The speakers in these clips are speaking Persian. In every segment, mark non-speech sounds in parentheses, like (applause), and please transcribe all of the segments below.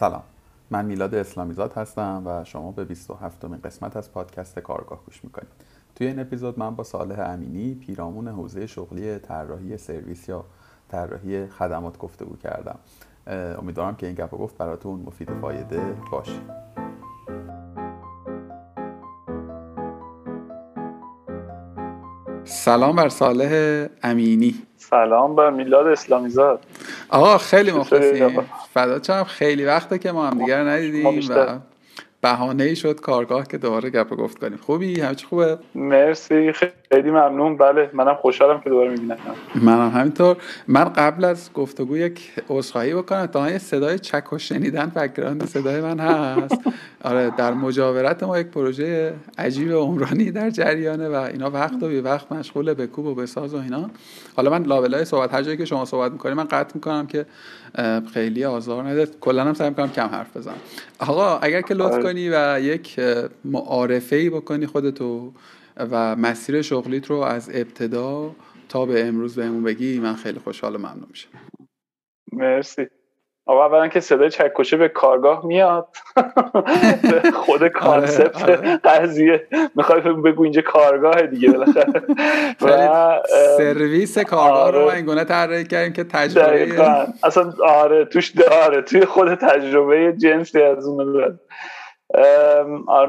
سلام. من میلاد اسلامیزاد هستم و شما به 27 مین قسمت از پادکست کارگاه گوش می‌کنید. توی این اپیزود من با صالح امینی پیرامون حوزه شغلی طراحی سرویس یا طراحی خدمات گفتگو کردم. امیدوارم که این گپ گفت براتون مفید فایده باشه. سلام بر صالح امینی. سلام بر میلاد اسلامیزاد. آقا خیلی مخلصیم. فدات شم خیلی وقته که ما همدیگر ندیدیم و بهانه ای شد کارگاه که دوباره گپ و گفت کنیم. خوبی؟ همه چی خوبه؟ مرسی. خیلی ممنون. بله منم خوشحالم که دوباره می‌بینم منم همینطور. من قبل از گفتگو یک عذرخواهی بکنم. تا صدای چک و شنیدن background صدای من هست. آره در مجاورت ما یک پروژه عجیب عمرانی در جریانه و اینا وقت و بی وقت مشغول به کوب و به ساز و اینا. حالا من لابلای صحبت هر جایی که شما صحبت می‌کنید من قطع می‌کنم که خیلی آزار نده. کلا هم سعی می‌کنم کم حرف بزنم. آقا اگر که لطف آره. کنی و یک معارفه ای بکنی خودتو و مسیر شغلیت رو از ابتدا تا به امروز بهمون بگی من خیلی خوشحال و ممنون میشم. مرسی. آقا اولا که صدای چکشه به کارگاه میاد. (laughs) خود کانسپت آره، آره. قضیه. می‌خوای بگو اینجا کارگاه دیگه بالاخره. (laughs) سرویس کارگاه رو آره. گونه طراحی کردیم که تجربه اصلا آره توش داره توی خود تجربه جنسی از اون آره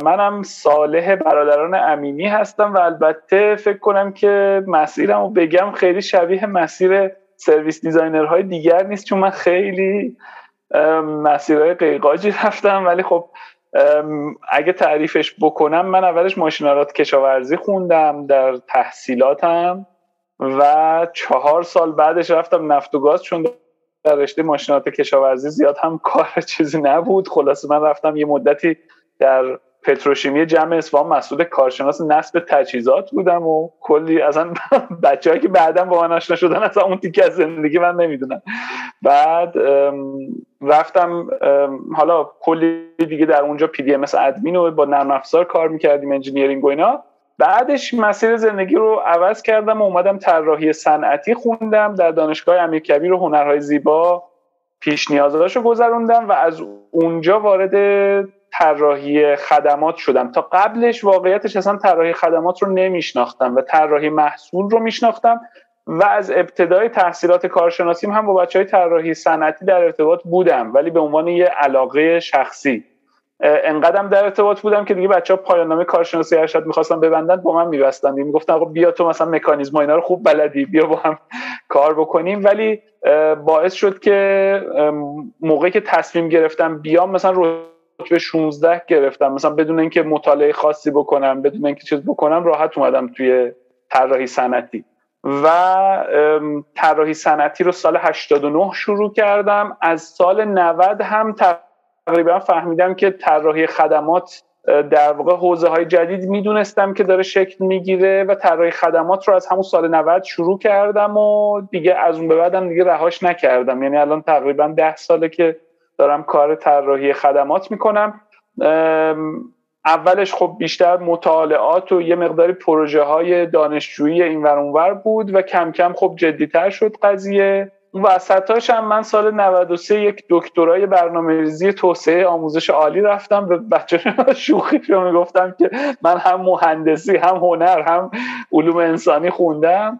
منم صالح برادران امینی هستم و البته فکر کنم که مسیرم رو بگم خیلی شبیه مسیر سرویس دیزاینرهای دیگر نیست چون من خیلی مسیرهای قیقاجی رفتم ولی خب اگه تعریفش بکنم من اولش ماشینالات کشاورزی خوندم در تحصیلاتم و چهار سال بعدش رفتم نفت و گاز چون در رشته ماشینات کشاورزی زیاد هم کار (laughs) چیزی نبود. خلاصه من رفتم یه مدتی در پتروشیمی جمع اسفان مسئول کارشناس نصب تجهیزات بودم و کلی اصلا (laughs) بچه‌ای که بعدا با من آشنا شدن اصلا اون تیکه از زندگی من نمی‌دونن. بعد رفتم حالا کلی دیگه در اونجا PDMS admin و با نرم افزار کار می‌کردیم engineering و اینا. بعدش مسیر زندگی رو عوض کردم و اومدم طراحی صنعتی خوندم. در دانشگاه امیرکبیر و هنرهای زیبا پیش نیازاشو گذروندم و از اونجا وارد طراحی خدمات شدم. تا قبلش واقعیتش اصلا طراحی خدمات رو نمیشناختم و طراحی محصول رو میشناختم و از ابتدای تحصیلات کارشناسیم هم با بچه های طراحی صنعتی در ارتباط بودم ولی به عنوان یه علاقه شخصی. انقدرم در ارتباط بودم که دیگه بچه ها پایان نامه کارشناسی ارشد می‌خواستن ببندن با من میبستن. می‌گفتن آقا بیا تو مثلا مکانیزم اینا رو خوب بلدی بیا با هم کار بکنیم. ولی باعث شد که موقعی که تصمیم گرفتم بیام مثلا رتبه 16 گرفتم. مثلا بدون اینکه مطالعه خاصی بکنم بدون اینکه چیز بکنم راحت اومدم توی طراحی صنعتی. و طراحی صنعتی رو سال 89 شروع کردم. از سال 90 هم تقریبا فهمیدم که طراحی خدمات در واقع حوزه های جدید می‌دونستم که داره شکل می‌گیره و طراحی خدمات رو از همون سال 90 شروع کردم و دیگه از اون به بعدم دیگه رهاش نکردم. یعنی الان تقریبا ده ساله که دارم کار طراحی خدمات می‌کنم. اولش خب بیشتر مطالعات و یه مقداری پروژه های دانشجویی این اونور بود و کم کم خب جدیتر شد قضیه. وسطاش هم من سال 93 یک دکترای برنامه ریزی توسعه آموزش عالی رفتم. به بچه شوخی رو می‌گفتم که من هم مهندسی هم هنر هم علوم انسانی خوندم.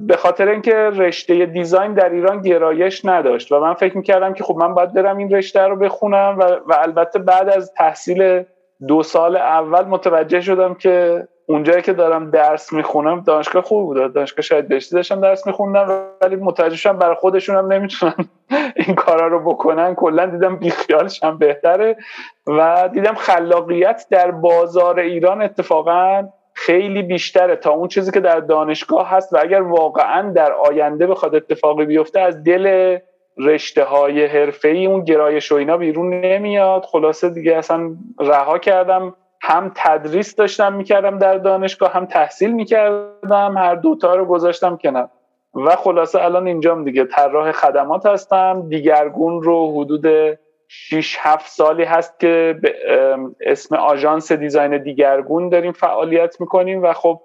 به خاطر اینکه رشته دیزاین در ایران گرایش نداشت و من فکر می‌کردم که خب من باید برم این رشته رو بخونم و, و البته بعد از تحصیل دو سال اول متوجه شدم که اونجایی که دارم درس می‌خونم دانشگاه خوب بود. دانشگاه شاید بهشتی داشتم درس میخوندم ولی متوجه شدم برای خودشون هم نمی‌تونن (laughs) این کارا رو بکنن. کلا دیدم بیخیالش هم بهتره و دیدم خلاقیت در بازار ایران اتفاقا خیلی بیشتره. تا اون چیزی که در دانشگاه هست و اگر واقعا در آینده بخواد اتفاقی بیفته از دل رشته های حرفه ای اون گرایش و اینا بیرون نمیاد. خلاصه دیگه اصلا رها کردم. هم تدریس داشتم می‌کردم در دانشگاه هم تحصیل می‌کردم هر دوتا رو گذاشتم کنم و خلاصه الان اینجام دیگه. طراح خدمات هستم. دیگرگون رو حدود 6 7 سالی هست که به اسم آژانس دیزاین دیگرگون داریم فعالیت می‌کنیم و خب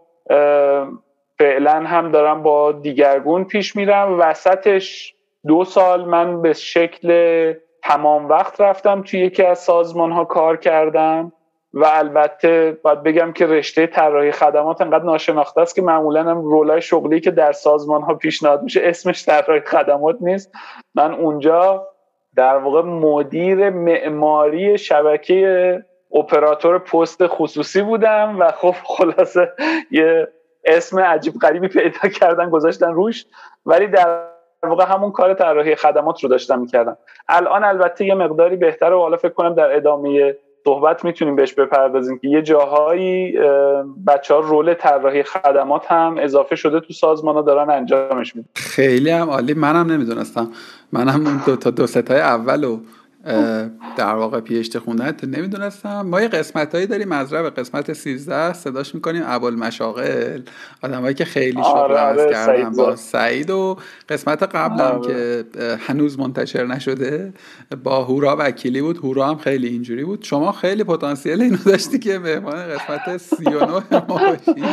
فعلا هم دارم با دیگرگون پیش میرم. وسطش دو سال من به شکل تمام وقت رفتم. توی یکی از سازمان ها کار کردم. و البته باید بگم که رشته طراحی خدمات انقدر ناشناخته است که معمولا هم رولای شغلی که در سازمان ها پیشنهاد میشه اسمش طراحی خدمات نیست. من اونجا در واقع مدیر معماری شبکه اپراتور پست خصوصی بودم و خب خلاصه یه اسم عجیب غریبی پیدا کردن گذاشتن روش. ولی در واقع همون کار طراحی خدمات رو داشتم می‌کردم. الان البته یه مقداری بهتره و حالا فکر کنم در ادامه صحبت می‌تونیم بهش بپردازیم که یه جاهایی بچه ها رول طراحی خدمات هم اضافه شده تو سازمان ها دارن انجامش میدن. خیلی هم عالی. منم نمی‌دونستم. منم دو تا دو ستای اول و در واقع پیشت خوندن. نمی‌دونستم. ما یه قسمت هایی داریم از به قسمت 13 صداش می‌کنیم. ابوال مشاغل آدمایی که خیلی شغل آره آره کردن. با سعید و قسمت قبلم آره. که هنوز منتشر نشده. با هورا وکیلی بود. هورا هم خیلی اینجوری بود. شما خیلی پتانسیل اینو داشتی که مهمان قسمت 39 ما باشی.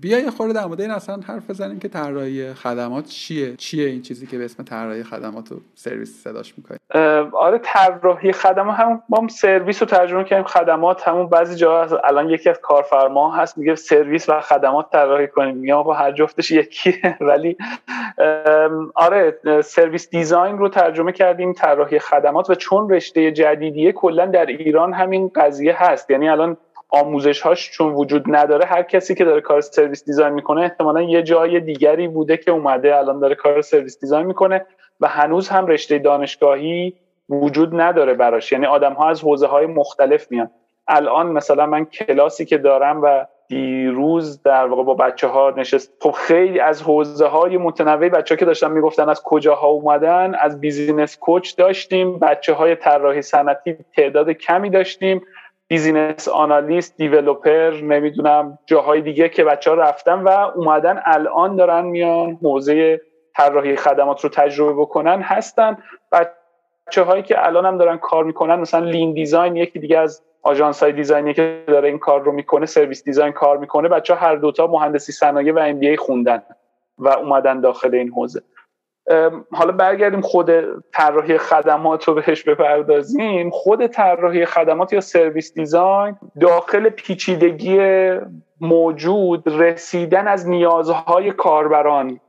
بیا یه خورده در مورد این اصلا حرف بزنیم که طراحی خدمات چیه؟ چیه این چیزی که به اسم طراحی خدمات و سرویس صداش می‌کنیم آره طراحی خدمات همون ما هم سرویس رو ترجمه کردیم خدمات. همون بعضی جاها الان یکی از کارفرما هست میگه سرویس و خدمات طراحی کنیم. یا با هر جفتش یکیه (laughs) ولی آره service design رو ترجمه کردیم طراحی خدمات و چون رشته جدیدیه کلا در ایران همین قضیه هست. یعنی الان آموزش هاش چون وجود نداره هر کسی که داره کار service design می‌کنه احتمالا یه جای دیگری بوده که اومده الان داره کار service design می‌کنه و هنوز هم رشته دانشگاهی وجود نداره براش. یعنی آدم ها از حوزه های مختلف میان. الان مثلا من کلاسی که دارم و دیروز در واقع با بچه ها نشست خب خیلی از حوزه های متنوعی بچه ها که داشتن می‌گفتن از کجاها اومدن از business coach داشتیم. بچه های طراحی صنعتی تعداد کمی داشتیم. business analyst developer نمی‌دونم جاهای دیگه که بچه ها رفتن و اومدن الان دارن میان حوزه طراحی خدمات رو تجربه بکنن هستن. بچه هایی که الان هم دارن کار می‌کنن مثلا Lean Design یکی دیگه از آژانس های design ی که داره این کار رو می‌کنه service design کار می‌کنه. بچه ها هر دوتا مهندسی صنایع و ام خوندن و اومدن داخل این حوزه. حالا برگردیم خود طراحی خدمات رو بهش بپردازیم. خود طراحی خدمات یا سرویس دیزاین داخل پیچیدگی موجود رسیدن از نیازهای کاربران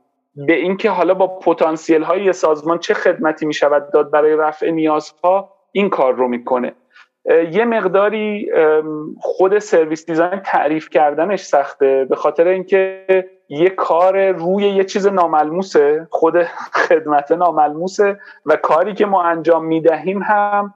به اینکه حالا با پتانسیل های سازمان چه خدمتی می شود داد برای رفع نیازها این کار رو می‌کنه. یه مقداری خود سرویس دیزاین تعریف کردنش سخته به خاطر اینکه یه کار روی یه چیز ناملموسه خود خدمت ناملموسه و کاری که ما انجام می‌دهیم هم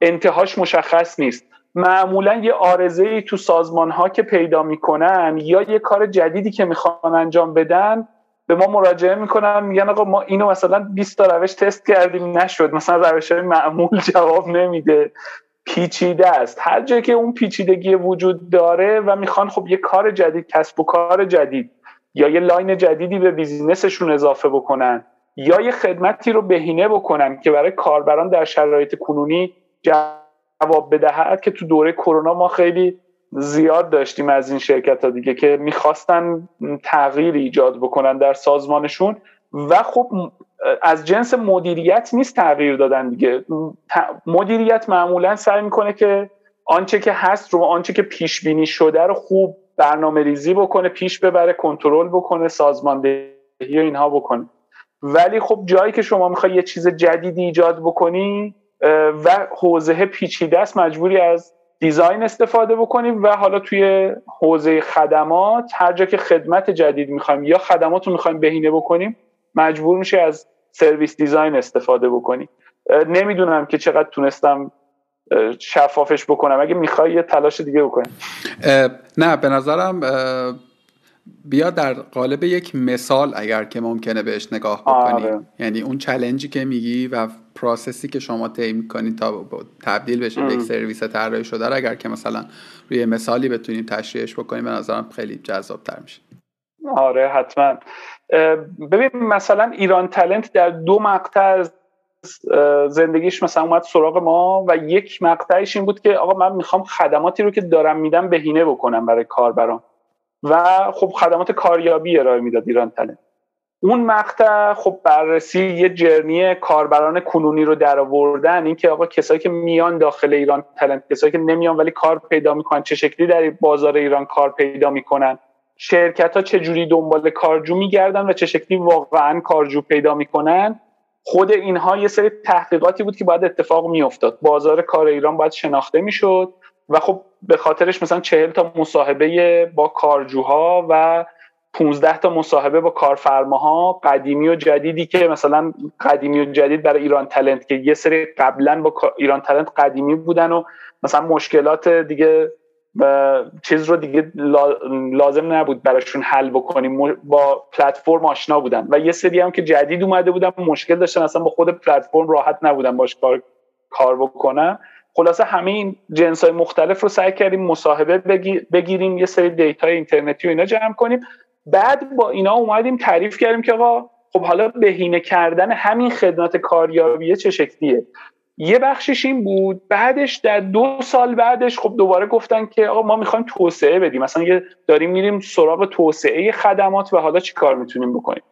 انتهاش مشخص نیست. معمولا یه آرزه ای تو سازمان ها که پیدا می‌کنن یا یه کار جدیدی که می‌خوان انجام بدن به ما مراجعه می‌کنن میگن آقا ما اینو مثلا 20 تا روش تست کردیم نشد. مثلا روش های معمول (laughs) جواب نمیده. پیچیده است. هر جایی که اون پیچیدگی وجود داره و می‌خوان خب یه کار جدید کسب و کار جدید یا یه line جدیدی به business شون اضافه بکنن یا یه خدمتی رو بهینه بکنن که برای کاربران در شرایط کنونی جواب بدهد که تو دوره کرونا ما خیلی زیاد داشتیم از این شرکت ها دیگه که می‌خواستن تغییر ایجاد بکنن در سازمانشون و خب از جنس مدیریت نیست تغییر دادن دیگه. مدیریت معمولا سعی می‌کنه که آنچه که هست رو آنچه که پیش بینی شده رو خوب برنامه ریزی بکنه پیش ببره کنترل بکنه سازماندهی و اینها بکنه. ولی خب جایی که شما می‌خوای یه چیز جدیدی ایجاد بکنی و حوزه پیچیده است مجبوری از دیزاین استفاده بکنیم و حالا توی حوزه خدمات هر جا که خدمت جدید می‌خوایم یا خدمات رو می‌خوایم بهینه بکنیم مجبور میشه از سرویس دیزاین استفاده بکنیم نمی‌دونم که چقدر تونستم شفافش بکنم. اگه می‌خوای یه تلاش دیگه بکنیم نه به نظرم بیا در قالب یک مثال اگر که ممکنه بهش نگاه بکنی. آره. یعنی اون چلنجی که میگی و پروسسی که شما طی می‌کنید تا تبدیل بشه به یک سرویس طراحی شده اگر که مثلا روی مثالی بتونیم تشریحش بکنیم به نظرم خیلی جذاب تر میشه. آره حتما. ببین مثلا ایران تلنت در دو مقطع از زندگیش مثلا اومد سراغ ما و یک مقطعش این بود که آقا من می‌خوام خدماتی رو که دارم میدم بهینه بکنم برای کاربران و خب خدمات کاریابی ارائه می‌داد ایران تلنت اون مقطع خب بررسی یه جرنی کاربران کنونی رو در آوردن اینکه آقا کسایی که میان داخل ایران تلنت کسایی که نمیان ولی کار پیدا می‌کنن چه شکلی در بازار ایران کار پیدا می‌کنن شرکت ها چه جوری دنبال کارجو میگردن و چه شکلی واقعا کارجو پیدا می‌کنن. خود اینها یه سری تحقیقاتی بود که باید اتفاق میافتاد. بازار کار ایران باید شناخته می‌شد و خب به خاطرش مثلا چهل تا مصاحبه با کارجوها و 15 تا مصاحبه با کارفرماها قدیمی و جدیدی که مثلا قدیمی و جدید برای ایران تلنت که یه سری قبلا با ایران تلنت قدیمی بودن و مثلا مشکلات دیگه چیز رو دیگه لازم نبود براشون حل بکنیم. با پلتفرم آشنا بودن و یه سری هم که جدید اومده بودن مشکل داشتن اصلا با خود پلتفرم راحت نبودن باش کار کار بکنن خلاصه همه این جنس های مختلف رو سعی کردیم مصاحبه بگیریم یه سری دیتای اینترنتی و اینا جمع کنیم. بعد با اینا اومدیم تعریف کردیم که آقا خب حالا بهینه کردن همین خدمات کاریابیه چه شکلیه؟ یه بخشش این بود بعدش در دو سال بعدش خب دوباره گفتن که آقا ما می‌خوایم توسعه بدیم مثلا یه داریم میریم سراغ توسعه خدمات و حالا چی کار می‌تونیم بکنیم؟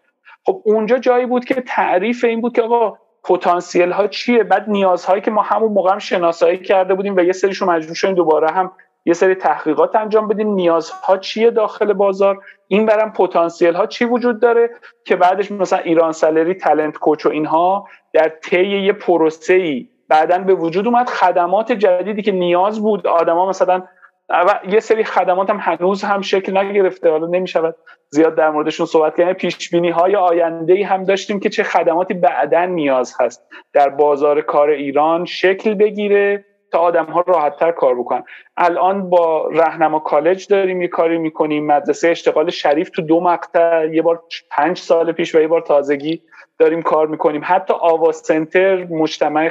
خب اونجا جایی بود که تعریف این بود که آقا پتانسیل ها چیه؟ بعد نیازهایی که ما همون موقع هم شناسایی کرده بودیم و یه سریشو مجبور شدیم دوباره هم یه سری تحقیقات انجام بدیم. نیازها چیه داخل بازار؟ این برم پتانسیل ها چی وجود داره؟ که بعدش مثلا ایران سالری تلنت کوچ و اینها در طی یه پروسه بعدا به وجود اومد خدمات جدیدی که نیاز بود. آدما مثلا و یه سری خدمات هم هنوز هم شکل نگرفته. حالا نمی‌شود زیاد در موردشون صحبت کردن پیش بینی های آینده ای هم داشتیم که چه خدماتی بعدا نیاز هست در بازار کار ایران شکل بگیره تا آدم ها راحت تر کار بکنن. الان با رهنما کالج داریم یه کاری می‌کنیم. مدرسه اشتغال شریف تو دو مقطع یه بار پنج سال پیش و یه بار تازگی داریم کار می‌کنیم. حتی آوا سنتر مجتمع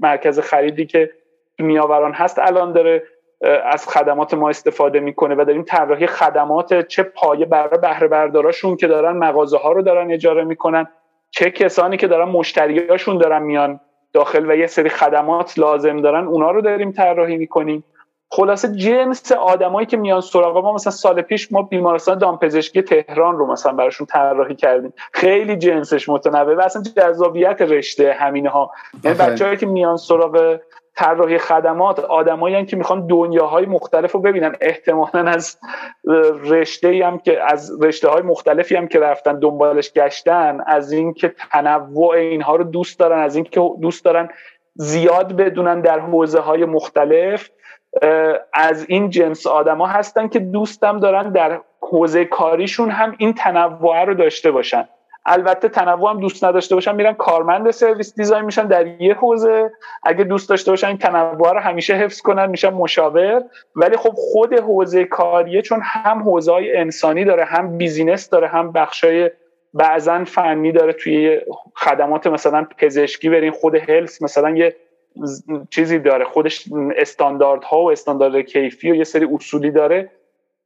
مرکز خریدی که میاوران هست الان داره از خدمات ما استفاده می‌کنه و داریم طراحی خدمات چه پایه برای بهره برداراشون که دارن مغازه ها رو دارن اجاره می‌کنن چه کسانی که دارن مشتریاشون دارن میان داخل و یه سری خدمات لازم دارن اونا رو داریم طراحی می‌کنیم. خلاصه جنس آدمایی که میان سراغ ما مثلا سال پیش ما بیمارستان دامپزشکی تهران رو مثلا براشون طراحی کردیم. خیلی جنسش متنوع و اصلا جذابیت رشته همینه ها یعنی بچه‌ای که میان سراغ طراحی خدمات آدمایی که می‌خوان دنیاهای مختلف رو ببینن. احتمالا از رشته هم که از رشته های مختلفی هم که رفتن دنبالش گشتن از اینکه تنوع اینها رو دوست دارن از اینکه دوست دارن زیاد بدونن در حوزه های مختلف. از این جنس آدما هستن که دوستم دارن در حوزه کاریشون هم این تنوع رو داشته باشن. البته تنوع هم دوست نداشته باشن میرن کارمند service design میشن در یه حوزه. اگه دوست داشته باشن این تنوع رو همیشه حفظ کنن میشن مشاور. ولی خب خود حوزه کاریه چون هم حوزه های انسانی داره هم business داره هم بخشای بعضا فنی داره. توی خدمات مثلا پزشکی برین خود health مثلا یه چیزی داره. خودش استانداردها و استاندارد کیفی و یه سری اصولی داره.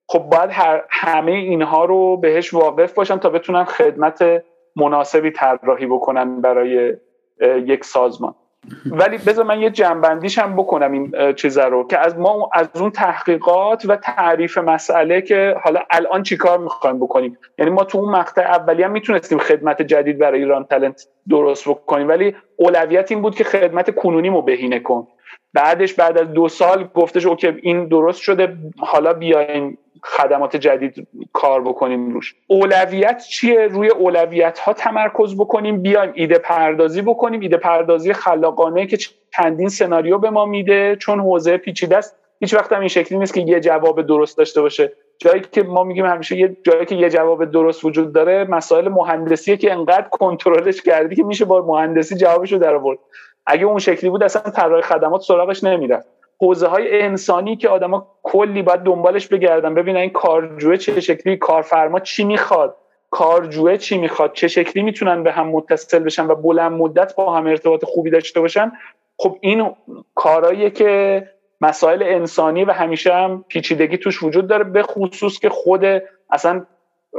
خب باید همه اینها رو بهش واقف باشن تا بتونن خدمت مناسبی طراحی بکنن برای یک سازمان. (laughs) ولی بذار من یه جنبندیش هم بکنم این چیزه رو که از ما از اون تحقیقات و تعریف مسئله که حالا الان چیکار می‌خوایم بکنیم؟ یعنی ما تو اون مقطع اولی هم می‌تونستیم خدمت جدید برای ایران تلنت درست بکنیم ولی اولویت این بود که خدمت کنونی مو بهینه کن بعدش بعد از دو سال گفتش اوکی این درست شده حالا بیاین خدمات جدید کار بکنیم روش. اولویت چیه؟ روی اولویت ها تمرکز بکنیم بیایم ایده پردازی بکنیم. ایده پردازی خلاقانه که چندین سناریو به ما میده. چون حوزه پیچیده است هیچ وقت هم این شکلی نیست که یه جواب درست داشته باشه. جایی که ما میگیم همیشه یه جایی که یه جواب درست وجود داره مسائل مهندسیه که انقدر کنترلش کردی که میشه با مهندسی جوابشو در آورد اگه اون شکلی بود اصلا طراح خدمات سراغش نمی‌رفت. حوزه های انسانی که آدما کلی باید دنبالش بگردن. ببینن این کارجوه چه شکلی کارفرما چی می‌خواد کارجوه چی می‌خواد چه شکلی می‌تونن به هم متصل بشن و بلند مدت با هم ارتباط خوبی داشته باشن. خب این کارهاییه که مسائل انسانی و همیشه هم پیچیدگی توش وجود داره به خصوص که خود اصلا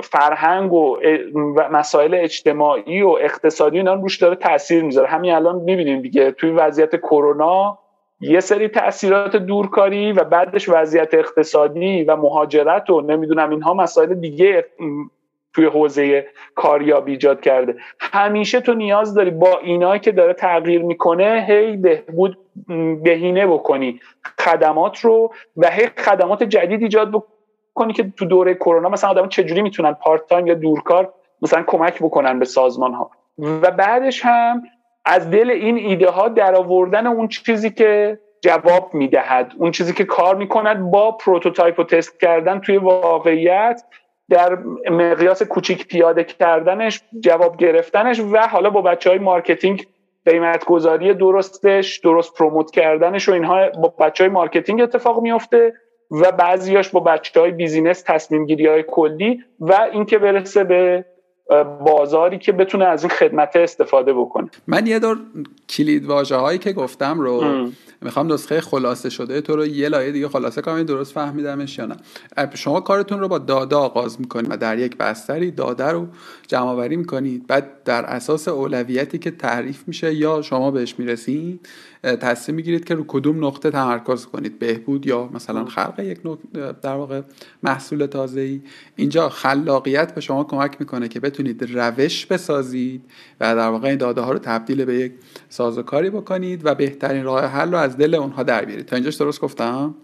فرهنگ و مسائل اجتماعی و اقتصادی اینا روش داره تاثیر می‌ذاره. همین الان می‌بینیم دیگه توی وضعیت کرونا یه سری تاثیرات دورکاری و بعدش وضعیت اقتصادی و مهاجرت و نمی‌دونم اینها مسائل دیگه توی حوزه کاریابی ایجاد کرده. همیشه تو نیاز داری با اینایی که داره تغییر می‌کنه هی بهبود بهینه بکنی. خدمات رو و هی خدمات جدید ایجاد بکنی که تو دوره کرونا مثلا آدم چجوری می‌تونن پارت تایم یا دورکار مثلا کمک بکنن به سازمان ها و بعدش هم از دل این ایده ها در آوردن اون چیزی که جواب می‌دهد اون چیزی که کار می‌کند با prototype و تست کردن توی واقعیت در مقیاس کوچیک پیاده کردنش جواب گرفتنش و حالا با بچه های marketing قیمت گذاری درستش درست promote کردنش و اینها با بچه های marketing اتفاق میفته و بعضیاش با بچه های business تصمیم گیری های کلی و اینکه برسه به بازاری که بتونه از این خدمت استفاده بکنه. من یه دور کلید واژه هایی که گفتم رو می‌خوام نسخه خلاصه شده تو رو یه لایه دیگه خلاصه کنم درست فهمیدمش یا نه. شما کارتون رو با داده آغاز می‌کنید و در یک بستری داده رو جمع آوری می‌کنید. بعد در اساس اولویتی که تعریف میشه یا شما بهش می‌رسید تصمیم می‌گیرید که رو کدوم نقطه تمرکز کنید بهبود یا مثلا خلق یک در واقع محصول تازه ای اینجا خلاقیت به شما کمک می‌کنه که بتونید روش بسازید و در واقع این داده ها رو تبدیل به یک سازوکاری بکنید و بهترین راه حل رو از دل اونها در بیارید. تا اینجاش درست گفتم؟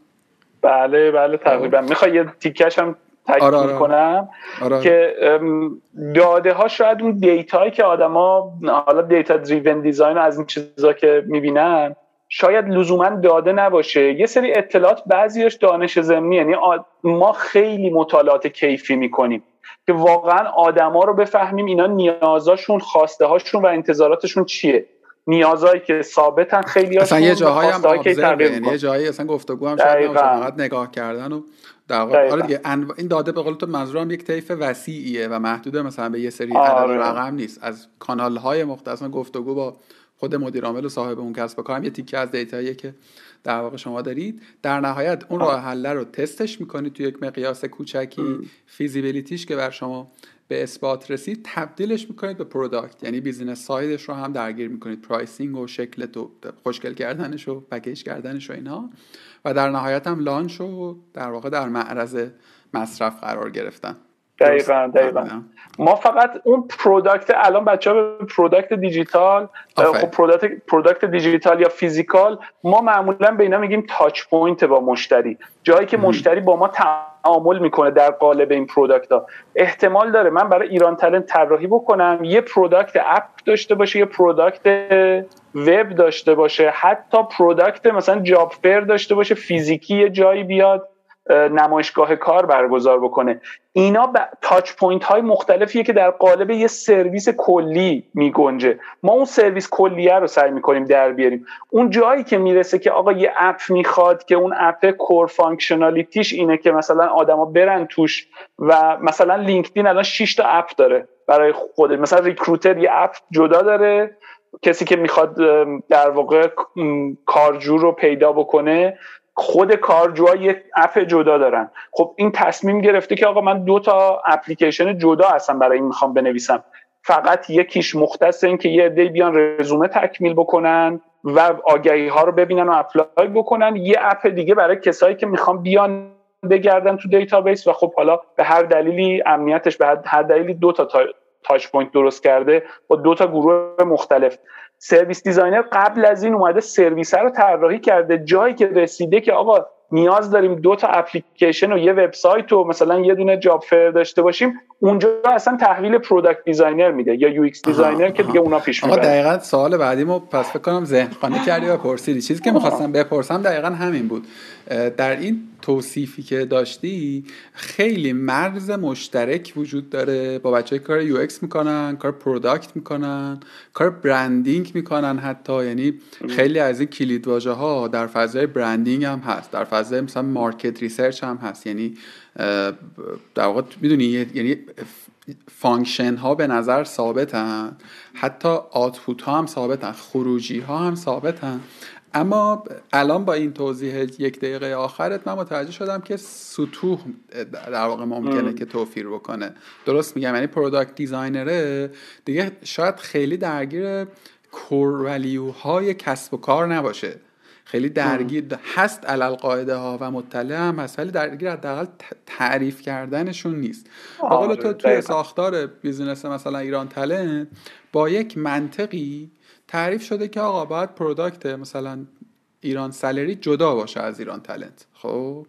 بله بله تقریبا. می‌خوای یه تیکش هم تکمیل آره آره. کنم آره. که داده ها شاید اون دیتایی که آدما حالا دیتا دریون دیزاین از این چیزا که می‌بینن شاید لزوما داده نباشه یه سری اطلاعات بعضیش دانش زمینی یعنی ما خیلی مطالعات کیفی می‌کنیم که واقعا آدما رو بفهمیم اینا نیازاشون خواسته هاشون و انتظاراتشون چیه نیازهایی که ثابتن خیلی اصلا یه جاهایی هم یعنی یه جایی اصلا گفتگو هم شاید فقط نگاه کردن و در واقع آره دیگه این داده به قول تو منظورم یک طیف وسیعیه و محدوده مثلا به یه سری آره. رقم نیست. از کانال های مختص گفتگو با خود مدیر عامل و صاحب اون کسب و کارم یه تیکه از دیتاییه که در واقع شما دارید. در نهایت اون راه حل رو تستش می‌کنید تو یک مقیاس کوچکی feasibility ش که بر شما به اثبات رسید تبدیلش می‌کنید به product یعنی business side ش رو هم درگیر می‌کنید pricing و شکل و خوشگل کردنش و package کردنش و اینها. و در نهایت هم launch و در واقع در معرض مصرف قرار گرفتن. دقیقا دقیقا. ما فقط اون product الان بچه ها به product digital خب product, product digital یا physical ما معمولا به اینا میگیم touch point با مشتری. جایی که مشتری با ما تعامل می‌کنه در قالب این product ها. احتمال داره من برای ایران تلنت طراحی بکنم یه product app داشته باشه یه product web داشته باشه حتی product مثلا job fair داشته باشه فیزیکی یه جایی بیاد. نمایشگاه کار برگزار بکنه. اینا ب... touch point های مختلفیه که در قالب یه سرویس کلی میگنجه. ما اون سرویس کلیه رو سعی می‌کنیم در بیاریم. اون جایی که می‌رسه که آقا یه app می‌خواد که اون app core functionality ش اینه که مثلا آدما برن توش و مثلا LinkedIn الان 6 تا اپ داره برای خود مثلا recruiter یه اپ جدا داره. کسی که می‌خواد در واقع کارجو رو پیدا بکنه خود کارجوها یک اپ جدا دارن. خب این تصمیم گرفته که آقا من دو تا اپلیکیشن جدا هستم برای این می‌خوام بنویسم. فقط یکیش مختص این که یه عده بیان رزومه تکمیل بکنن و آگهی ها رو ببینن و apply بکنن. یه اپ دیگه برای کسایی که می‌خوام بیان بگردن تو database و خب حالا به هر دلیلی امنیتش به هر دلیلی دو تا touch point درست کرده با دو تا گروه مختلف. service designer قبل از این اومده سرویس رو طراحی کرده. جایی که رسیده که آقا نیاز داریم دو تا اپلیکیشن و یه وبسایت و مثلا یه دونه job fair داشته باشیم اونجا اصلا تحویل product designer میده یا UX designer که دیگه اونا پیش می‌بره. دقیقا سوال بعدیمو پس فکر کنم ذهن خوانی کردی و پرسیدی. چیزی که می‌خواستم بپرسم دقیقا همین بود. در این توصیفی که داشتی خیلی مرز مشترک وجود داره. با بچه کار UX می‌کنن کار product می‌کنن کار branding می‌کنن حتی. یعنی خیلی از این کلید واژه ها در فضای branding هم هست. در فضای مثلا market research هم هست. یعنی در واقع می‌دونی یعنی function ها به نظر ثابتن. حتی output ها هم ثابتن. خروجی ها هم ثابتن. اما الان با این توضیح یک دقیقه آخرت من متوجه شدم که سطوح در واقع ممکنه که توفیر بکنه. درست میگم؟ یعنی product designer ه دیگه شاید خیلی درگیر core value های کسب و کار نباشه. خیلی درگیر هست علی‌القاعده و مطلع هم هست ولی درگیر حداقل تعریف کردنشون نیست. با تو توی ساختار business مثلا IranTalent با یک منطقی تعریف شده که آقا باید product مثلا IranSalary جدا باشه از IranTalent خب؟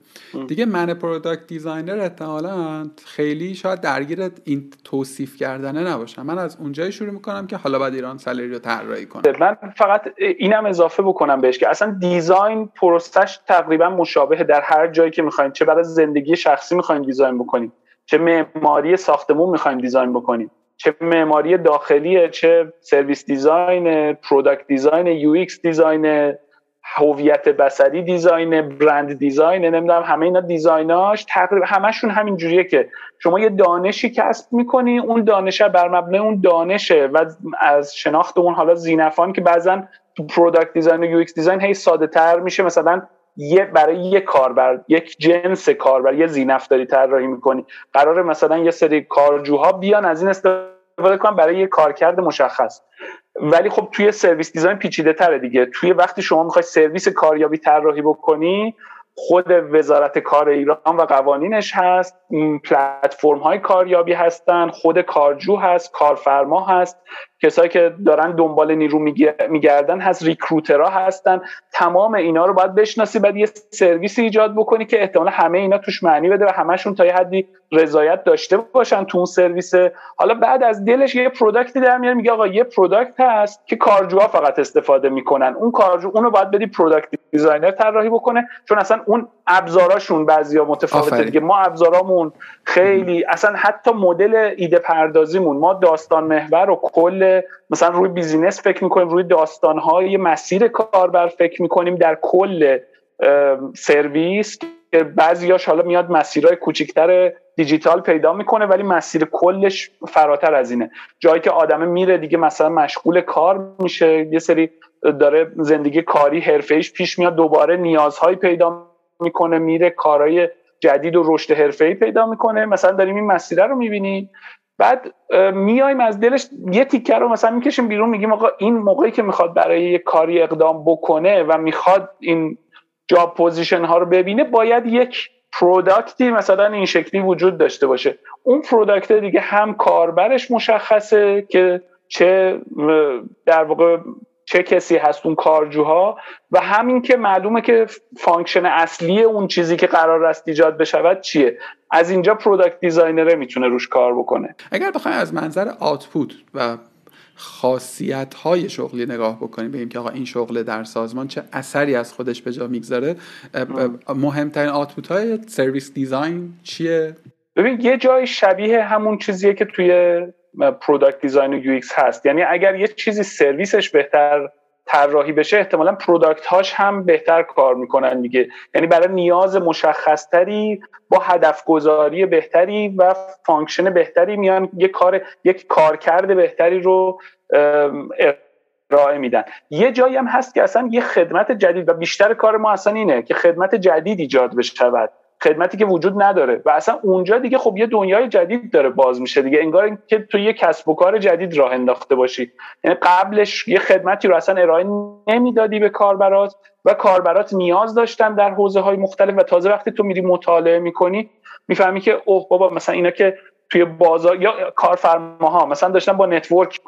دیگه من product designer احتمالا خیلی شاید درگیر این توصیف کردنه نباشم. من از اونجایی شروع می‌کنم که حالا باید IranSalary رو طراحی کنم. من فقط اینم اضافه بکنم بهش که اصلا design process ش تقریبا مشابه در هر جایی که می‌خواین. چه برای زندگی شخصی می‌خواین design بکنیم چه معماری ساختمون می‌خوایم design بکنیم چه معماری داخلیه چه service design product design UX design هویت بصری design brand design نمی‌دونم همه اینا design اش تقریبا همشون همین جوریه که شما یه دانشی کسب می‌کنی اون دانش بر مبنای اون دانشه و از شناخت اون حالا ذینفعان که بعضا تو product design و UX design هی ساده تر میشه مثلا یه برای یه کاربر یک جنس کاربر یه زینف داری طراحی می‌کنی. قرار مثلا یه سری کارجوها بیان از این استفاده کنن برای یه کارکرد مشخص. ولی خب توی سرویس دیزاین پیچیده تره دیگه. توی وقتی شما می‌خوای سرویس کاریابی طراحی بکنی خود وزارت کار ایران و قوانینش هست پلتفرم های کاریابی هستن خود کارجو هست کارفرما هست. کسایی که دارن دنبال نیرو میگردن هست recruiter ها هستن. تمام اینا رو باید بشناسی بعد یه سرویس ایجاد بکنی که احتمال همه اینا توش معنی بده و همشون تا یه حدی رضایت داشته باشن تو اون سرویس. حالا بعد از دلش یه product ی در میاد میگه آقا یه product هست که کارجوها فقط استفاده می‌کنن. اون کارجو اونو باید بدی product designer طراحی بکنه چون اصلا اون ابزاراشون بعضیا متفاوته دیگه. ما ابزارامون خیلی اصلا حتی مدل ایده پردازیمون ما داستان محور و کل مثلا روی business فکر می‌کنیم روی داستانهای مسیر کاربر فکر می‌کنیم در کل سرویس که بعضیاش حالا میاد مسیرهای کوچیکتر دیجیتال پیدا می‌کنه ولی مسیر کلش فراتر از اینه. جایی که آدمه میره دیگه مثلا مشغول کار میشه یه سری داره زندگی کاری حرفه‌ایش پیش میاد دوباره نیازهایی پیدا می‌کنه میره کارهای جدید و رشد حرفه‌ای پیدا می‌کنه. مثلا داریم این مسیره رو می‌بینیم. بعد میایم از دلش یه تیکه رو مثلا می‌کشیم بیرون میگیم آقا این موقعی که می‌خواد برای یه کاری اقدام بکنه و می‌خواد این job position ها رو ببینه باید یک product ی مثلا این شکلی وجود داشته باشه. اون product دیگه هم کاربرش مشخصه که چه در واقع چه کسی هست اون کارجوها و همین که معلومه که function اصلی اون چیزی که قرار است ایجاد بشود چیه. از اینجا product designer ه می‌تونه روش کار بکنه. اگر بخوایم از منظر output و خاصیت های شغلی نگاه بکنیم بگیم که آقا این شغل در سازمان چه اثری از خودش به جا می‌گذاره مهمترین output های service design چیه؟ ببین یه جای شبیه همون چیزیه که توی product design و UX هست. یعنی اگر یه چیزی سرویسش بهتر طراحی بشه احتمالا product هاش هم بهتر کار می‌کنن دیگه. یعنی برای نیاز مشخصتری با هدف گذاری بهتری و function بهتری میان یک کار یک کارکرد بهتری رو ارائه میدن. یه جایی هم هست که اصلا یه خدمت جدید و بیشتر کار ما اصلا اینه که خدمت جدید ایجاد بشود. خدمتی که وجود نداره. و اصلا اونجا دیگه خب یه دنیای جدید داره باز میشه دیگه. انگار که تو یه کسب و کار جدید راه انداخته باشی. یعنی قبلش یه خدمتی رو اصلا ارائه نمی‌دادی به کاربرات و کاربرات نیاز داشتن در حوزه های مختلف. و تازه وقتی تو میری مطالعه می‌کنی می‌فهمی که اوه بابا مثلا اینا که توی بازار یا کارفرماها مثلا داشتن با network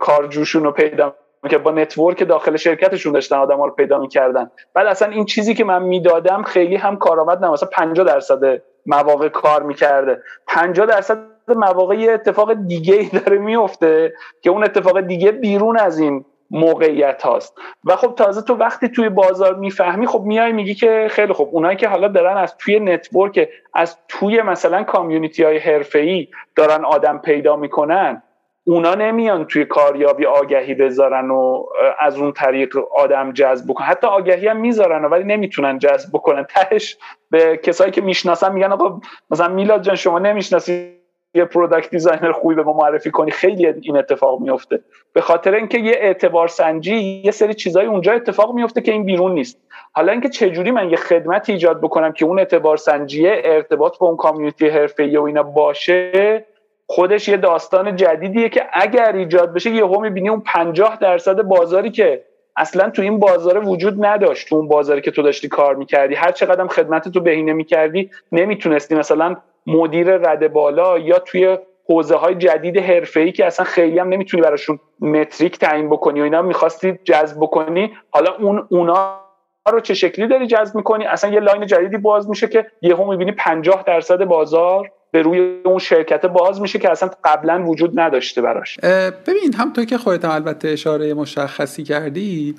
کارجوشون رو پیدا که با network داخل شرکتشون داشتن آدم ها رو پیدا می‌کردن. بعد اصلا این چیزی که من می‌دادم خیلی هم کارآمد نه مثلا 50 درصد مواقع کار می‌کرده. 50 درصد مواقع اتفاق دیگه ای داره میفته که اون اتفاق دیگه بیرون از این موقعیت هاست. و خب تازه تو وقتی توی بازار می‌فهمی خب میای میگی که خیلی خب اونایی که حالا دارن از توی network از توی مثلا community های حرفه‌ای دارن آدم پیدا می‌کنن اونا نمیان توی کاریابی آگهی بذارن و از اون طریق آدم جذب بکنن حتی آگهی هم می‌ذارن ولی نمی‌تونن جذب بکنن. تهش به کسایی که می‌شناسن میگن آقا مثلا میلاد جان شما نمی‌شناسی یه product designer خوبی به ما معرفی کنی؟ خیلی این اتفاق میفته به خاطر اینکه یه اعتبار سنجی یه سری چیزای اونجا اتفاق میفته که این بیرون نیست. حالا اینکه چجوری من یه خدمت ایجاد بکنم که اون اعتبار سنجیه ارتباط با اون community حرفه‌ای و اینا باشه خودش یه داستان جدیدیه که اگر ایجاد بشه یهو می‌بینی اون 50 درصد بازاری که اصلا تو این بازار وجود نداشت تو اون بازاری که تو داشتی کار می‌کردی هر چقدر خدمت تو بهینه می‌کردی نمی‌تونستی مثلا مدیر رد بالا یا توی حوزه های جدید حرفه ای که اصلا خیلی هم نمی‌تونی براشون متریک تعیین بکنی و اینا می‌خواستی جذب بکنی حالا اون اونا رو چه شکلی داری جذب می‌کنی؟ اصلا یه لاین جدیدی باز میشه که یهو می‌بینی 50 درصد بازار به روی اون شرکت باز میشه که اصلا قبلا وجود نداشته براش. ببین هم تو که خودت البته اشاره مشخصی کردی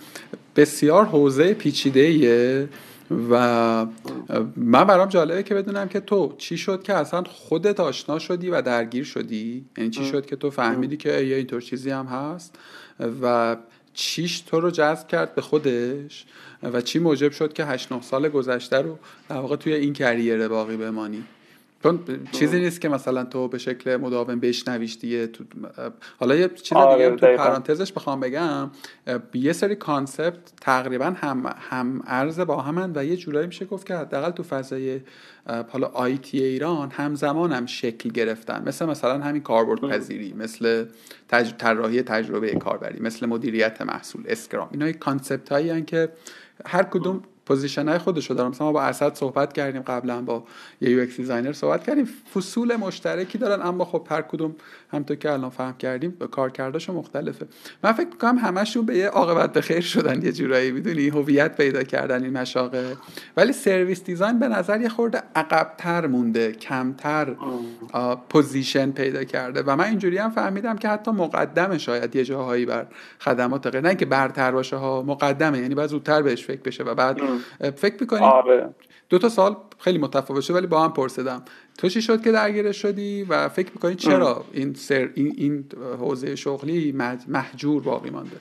بسیار حوزه پیچیده و من برام جالبه که بدونم که تو چی شد که اصلا خودت آشنا شدی و درگیر شدی؟ یعنی چی شد که تو فهمیدی که یه اینطور چیزی هم هست و چیش تو رو جذب کرد به خودش و چی موجب شد که 8 9 سال گذشته رو در واقع توی این کریره باقی بمانی؟ چون چیزی نیست که مثلا تو به شکل مداوم بشنویش دیگه تو حالا یه چیز آره دیگه تو پرانتزش بخوام بگم یه سری concept تقریبا هم هم ارز با همن و یه جورایی میشه گفت که حداقل تو فضای حالا آیتی ایران همزمان هم شکل گرفتن. مثل مثلا همین کاربرد پذیری مثل تج... طراحی تجربه کاربری مثل مدیریت محصول scrum. اینا concept هایی که هر کدوم position های خودشو دارم. مثلا ما با اسد صحبت کردیم قبلا با یه UX designer صحبت کردیم. فصول مشترکی دارن اما خب هر کدوم همونطور که الان فهم کردیم کارکردشون مختلفه. من فکر می‌کنم همشون به یه عاقبت به خیر شدن یه جورایی می‌دونی؟ هویت پیدا کردن این مشاغل. ولی service design به نظر یه خورده عقبتر مونده کمتر position پیدا کرده. و من اینجوری هم فهمیدم که حتی مقدمه شاید یه جاهایی بر خدمات غیر نه که برتر باشه ها مقدمه. یعنی باید زودتر بهش فکر بشه و بعد فکر می‌کنیم آره. دو تا سوال خیلی متفاوت شد ولی با هم پرسیدم. تو چی شد که درگیر شدی و فکر می‌کنی چرا این سر این, این حوزه شغلی محجور باقی مانده؟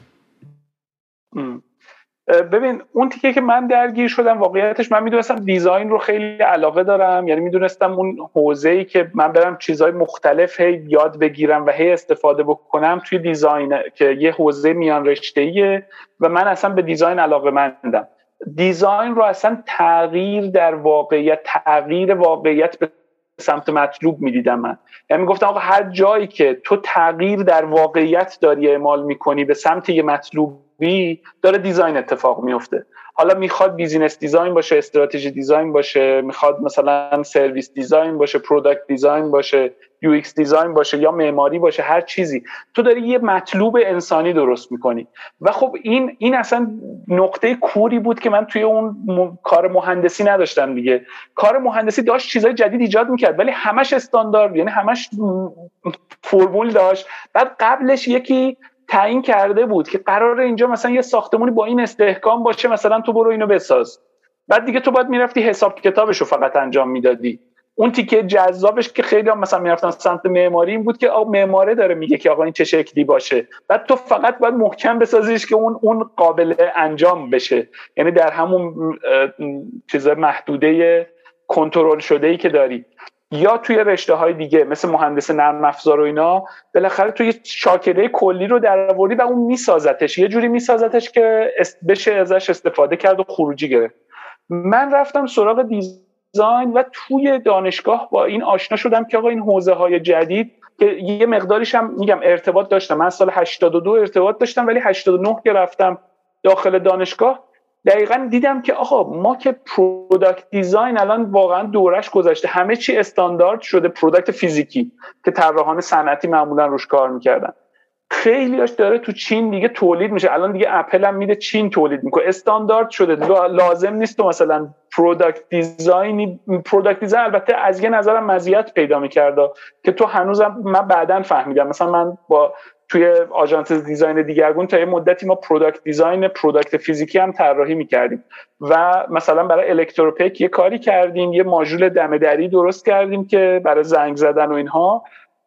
ببین اون تیکه که من درگیر شدم واقعیتش من می‌دونستم دیزاین رو خیلی علاقه دارم. یعنی می‌دونستم اون حوزه ای که من برم چیزهای مختلف هی یاد بگیرم و هی استفاده بکنم توی دیزاین که یه حوزه میان رشته و من اصلا به دیزاین علاقه مندم design رو اصلا تغییر در واقعیت تغییر واقعیت به سمت مطلوب می‌دیدم من. یعنی گفتم آقا هر جایی که تو تغییر در واقعیت داری اعمال می‌کنی به سمت یه مطلوبی داره design اتفاق میفته. حالا می‌خواد business design باشه strategy design باشه می‌خواد مثلا service design باشه product design باشه UX design باشه یا معماری باشه هر چیزی. تو داری یه مطلوب انسانی درست می‌کنی. و خب این این اصلا نقطه کوری بود که من توی اون کار مهندسی نداشتم دیگه. کار مهندسی داشت چیزای جدید ایجاد می‌کرد ولی همش استاندارد یعنی همش فرمول داشت. بعد قبلش یکی تعیین کرده بود که قرار اینجا مثلا یه ساختمونی با این استحکام باشه مثلا تو برو اینو بساز. بعد دیگه تو باید می‌رفتی حساب کتابش رو فقط انجام می‌دادی. اون تیکه جذابش که خیلی هم مثلا می‌رفتن سمت معماری این بود که آقا معماره داره میگه که آقا این چه شکلی باشه. بعد تو فقط باید محکم بسازیش که اون اون قابل انجام بشه. یعنی در همون چیز محدوده کنترل شده ای که داری. یا توی رشته های دیگه مثل مهندس نرم افزار و اینا بالاخره توی شاکله کلی رو در و اون میسازتش. یه جوری میسازتش که بشه ازش استفاده کرد و خروجی گرفت. من رفتم سراغ دیزاین و توی دانشگاه با این آشنا شدم که آقا این حوزه های جدید که یه مقداریش هم میگم ارتباط داشتم. من سال 82 ارتباط داشتم ولی 89 که رفتم داخل دانشگاه دقیقا دیدم که آقا ما که product design الان واقعا دوره‌ش گذشته همه چی استاندارد شده product فیزیکی که طراحان صنعتی معمولا روش کار می‌کردن. خیلیاش داره تو چین دیگه تولید میشه. الان دیگه اپل هم میده چین تولید می‌کنه. استاندارد شده. لازم نیست تو مثلا product design ی product design البته از یه نظرم مزیت پیدا می‌کرده که تو هنوزم من بعدا فهمیدم. مثلا من با توی آژانس design دیگرگون تا یه مدتی ما product design product فیزیکی هم طراحی می‌کردیم. و مثلا برای الکتروپیک یه کاری کردیم یه ماژول دم دری درست کردیم که برای زنگ زدن و اینها.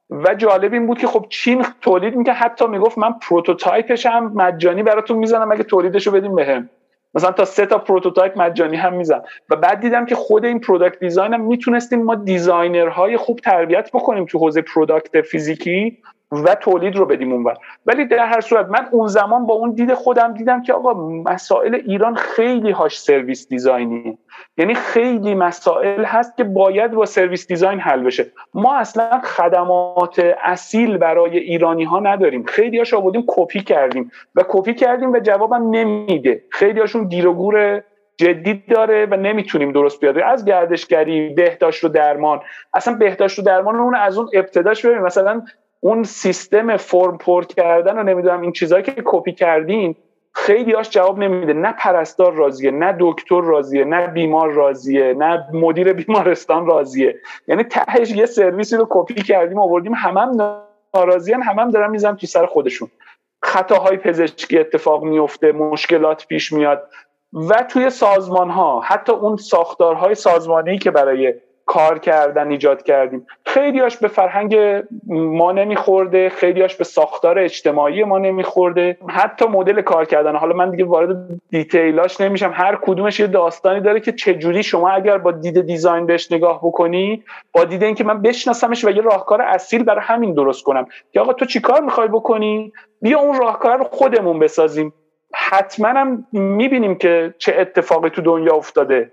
و جالب این بود که خب چین تولید می‌کرد حتی می‌گفت من prototype ش هم مجانی براتون می‌زنم اگه تولیدش رو بدیم بهم. مثلا تا سه تا prototype مجانی هم میزن و بعد دیدم که خود این product design هم می‌تونستیم ما designer های خوب تربیت بکنیم تو حوزه product فیزیکی. و تولید رو بدیم اونور. ولی در هر صورت من اون زمان با اون دید خودم دیدم که آقا مسائل ایران خیلی هاش service design ی. یعنی خیلی مسائل هست که باید با service design حل بشه. ما اصلا خدمات اصیل برای ایرانی ها نداریم. خیلی هاش آوردیم کپی کردیم. و کپی کردیم و جوابم نمیده. خیلی هاشون گیر و گور جدی داره و نمی‌تونیم درست پیاده از گردشگری بهداشت و درمان. اصلا بهداشت و درمان اون از اون ابتداش ببین مثلا اون سیستم فرم پر کردن و نمی‌دونم این چیزهایی که کپی کردین خیلی هاش جواب نمیده. نه پرستار راضیه نه دکتر راضیه نه بیمار راضیه نه مدیر بیمارستان راضیه. یعنی تهش یه سرویسی رو کپی کردیم آوردیم. همم هم ناراضیان همم هم دارن می‌زنن تو سر خودشون. خطاهای پزشکی اتفاق میفته مشکلات پیش میاد. و توی سازمان ها حتی اون ساختارهای سازمانی که برای کار کردن ایجاد کردیم. خیلیاش به فرهنگ ما نمیخورده خیلیاش به ساختار اجتماعی ما نمیخورده. حتی مدل کار کردن. حالا من دیگه وارد دیتیلاش نمیشم. هر کدومش یه داستانی داره که چجوری شما اگر با دید دیزاین بهش نگاه بکنی با دید اینکه من بشناسمش و یه راهکار اصیل برای همین درست کنم. که آقا تو چیکار می‌خوای بکنی؟ بیا اون راهکار رو خودمون بسازیم. حتما هم می‌بینیم که چه اتفاقی تو دنیا افتاده.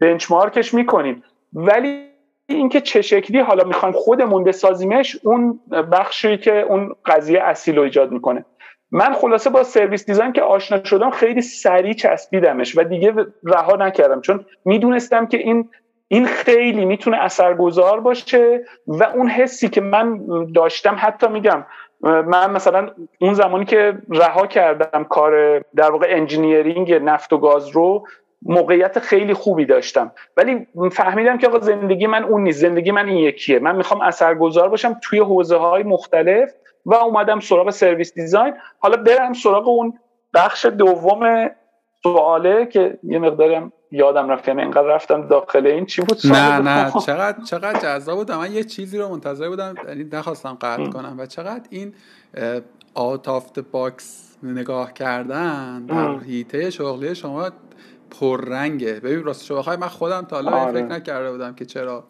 benchmark ش می‌کنیم. ولی اینکه چه شکلی حالا می‌خوایم خودمون بسازیمش اون بخشی که اون قضیه اصیل رو ایجاد می‌کنه. من خلاصه با service design که آشنا شدم خیلی سریع چسبیدمش و دیگه رها نکردم چون می‌دونستم که این این خیلی می‌تونه اثرگذار باشه و اون حسی که من داشتم حتی میگم من مثلا اون زمانی که رها کردم کار در واقع engineering نفت و گاز رو موقعیت خیلی خوبی داشتم. ولی فهمیدم که آقا زندگی من اون نیست. زندگی من این یکیه. من می‌خوام اثرگذار باشم توی حوزه های مختلف و اومدم سراغ service design. حالا برم سراغ اون بخش دوم سواله که یه مقدارم یادم رفت. یعنی اینقدر رفتم داخل این. چی بود نه نه. چقدر چقدر جذاب بود. من یه چیزی رو منتظر بودم. یعنی نخواستم قطع کنم. و چقدر این آف باکس نگاه کردن در حیطه شغلی شما پررنگه. ببین راست شو بخوای من خودم تا حالا آره. فکر نکرده بودم که چرا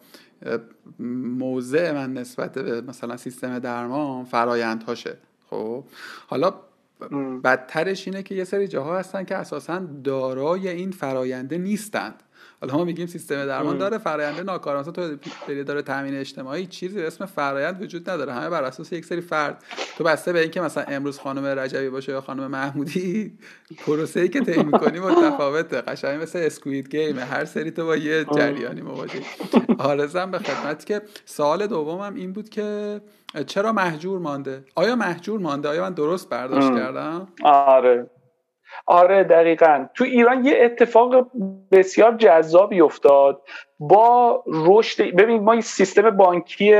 موضع من نسبت به مثلا سیستم درمان فرایندهاشه. خب حالا بدترش اینه که یه سری جاها هستن که اساسا دارای این فراینده نیستند. حالا ما میگیم سیستم درمان داره فراینده ناکار مثلا تو بری داره تامین اجتماعی چیزی به اسم فرایند وجود نداره. همه بر اساس یک سری فرد. تو بسته به اینکه مثلا امروز خانم رجبی باشه یا خانم محمودی پروسه‌ای که طی می‌کنی متفاوته. قشنگ مثل اسکوید گیم. هر سری تو با یه جریانی مواجهی. آرزم به خدمت که سوال دومم این بود که چرا محجور مانده؟ آیا محجور مانده؟ آیا من درست برداشت کردم؟ آره. آره دقیقا. تو ایران یه اتفاق بسیار جذابی افتاد با رشد ببین ما این سیستم بانکی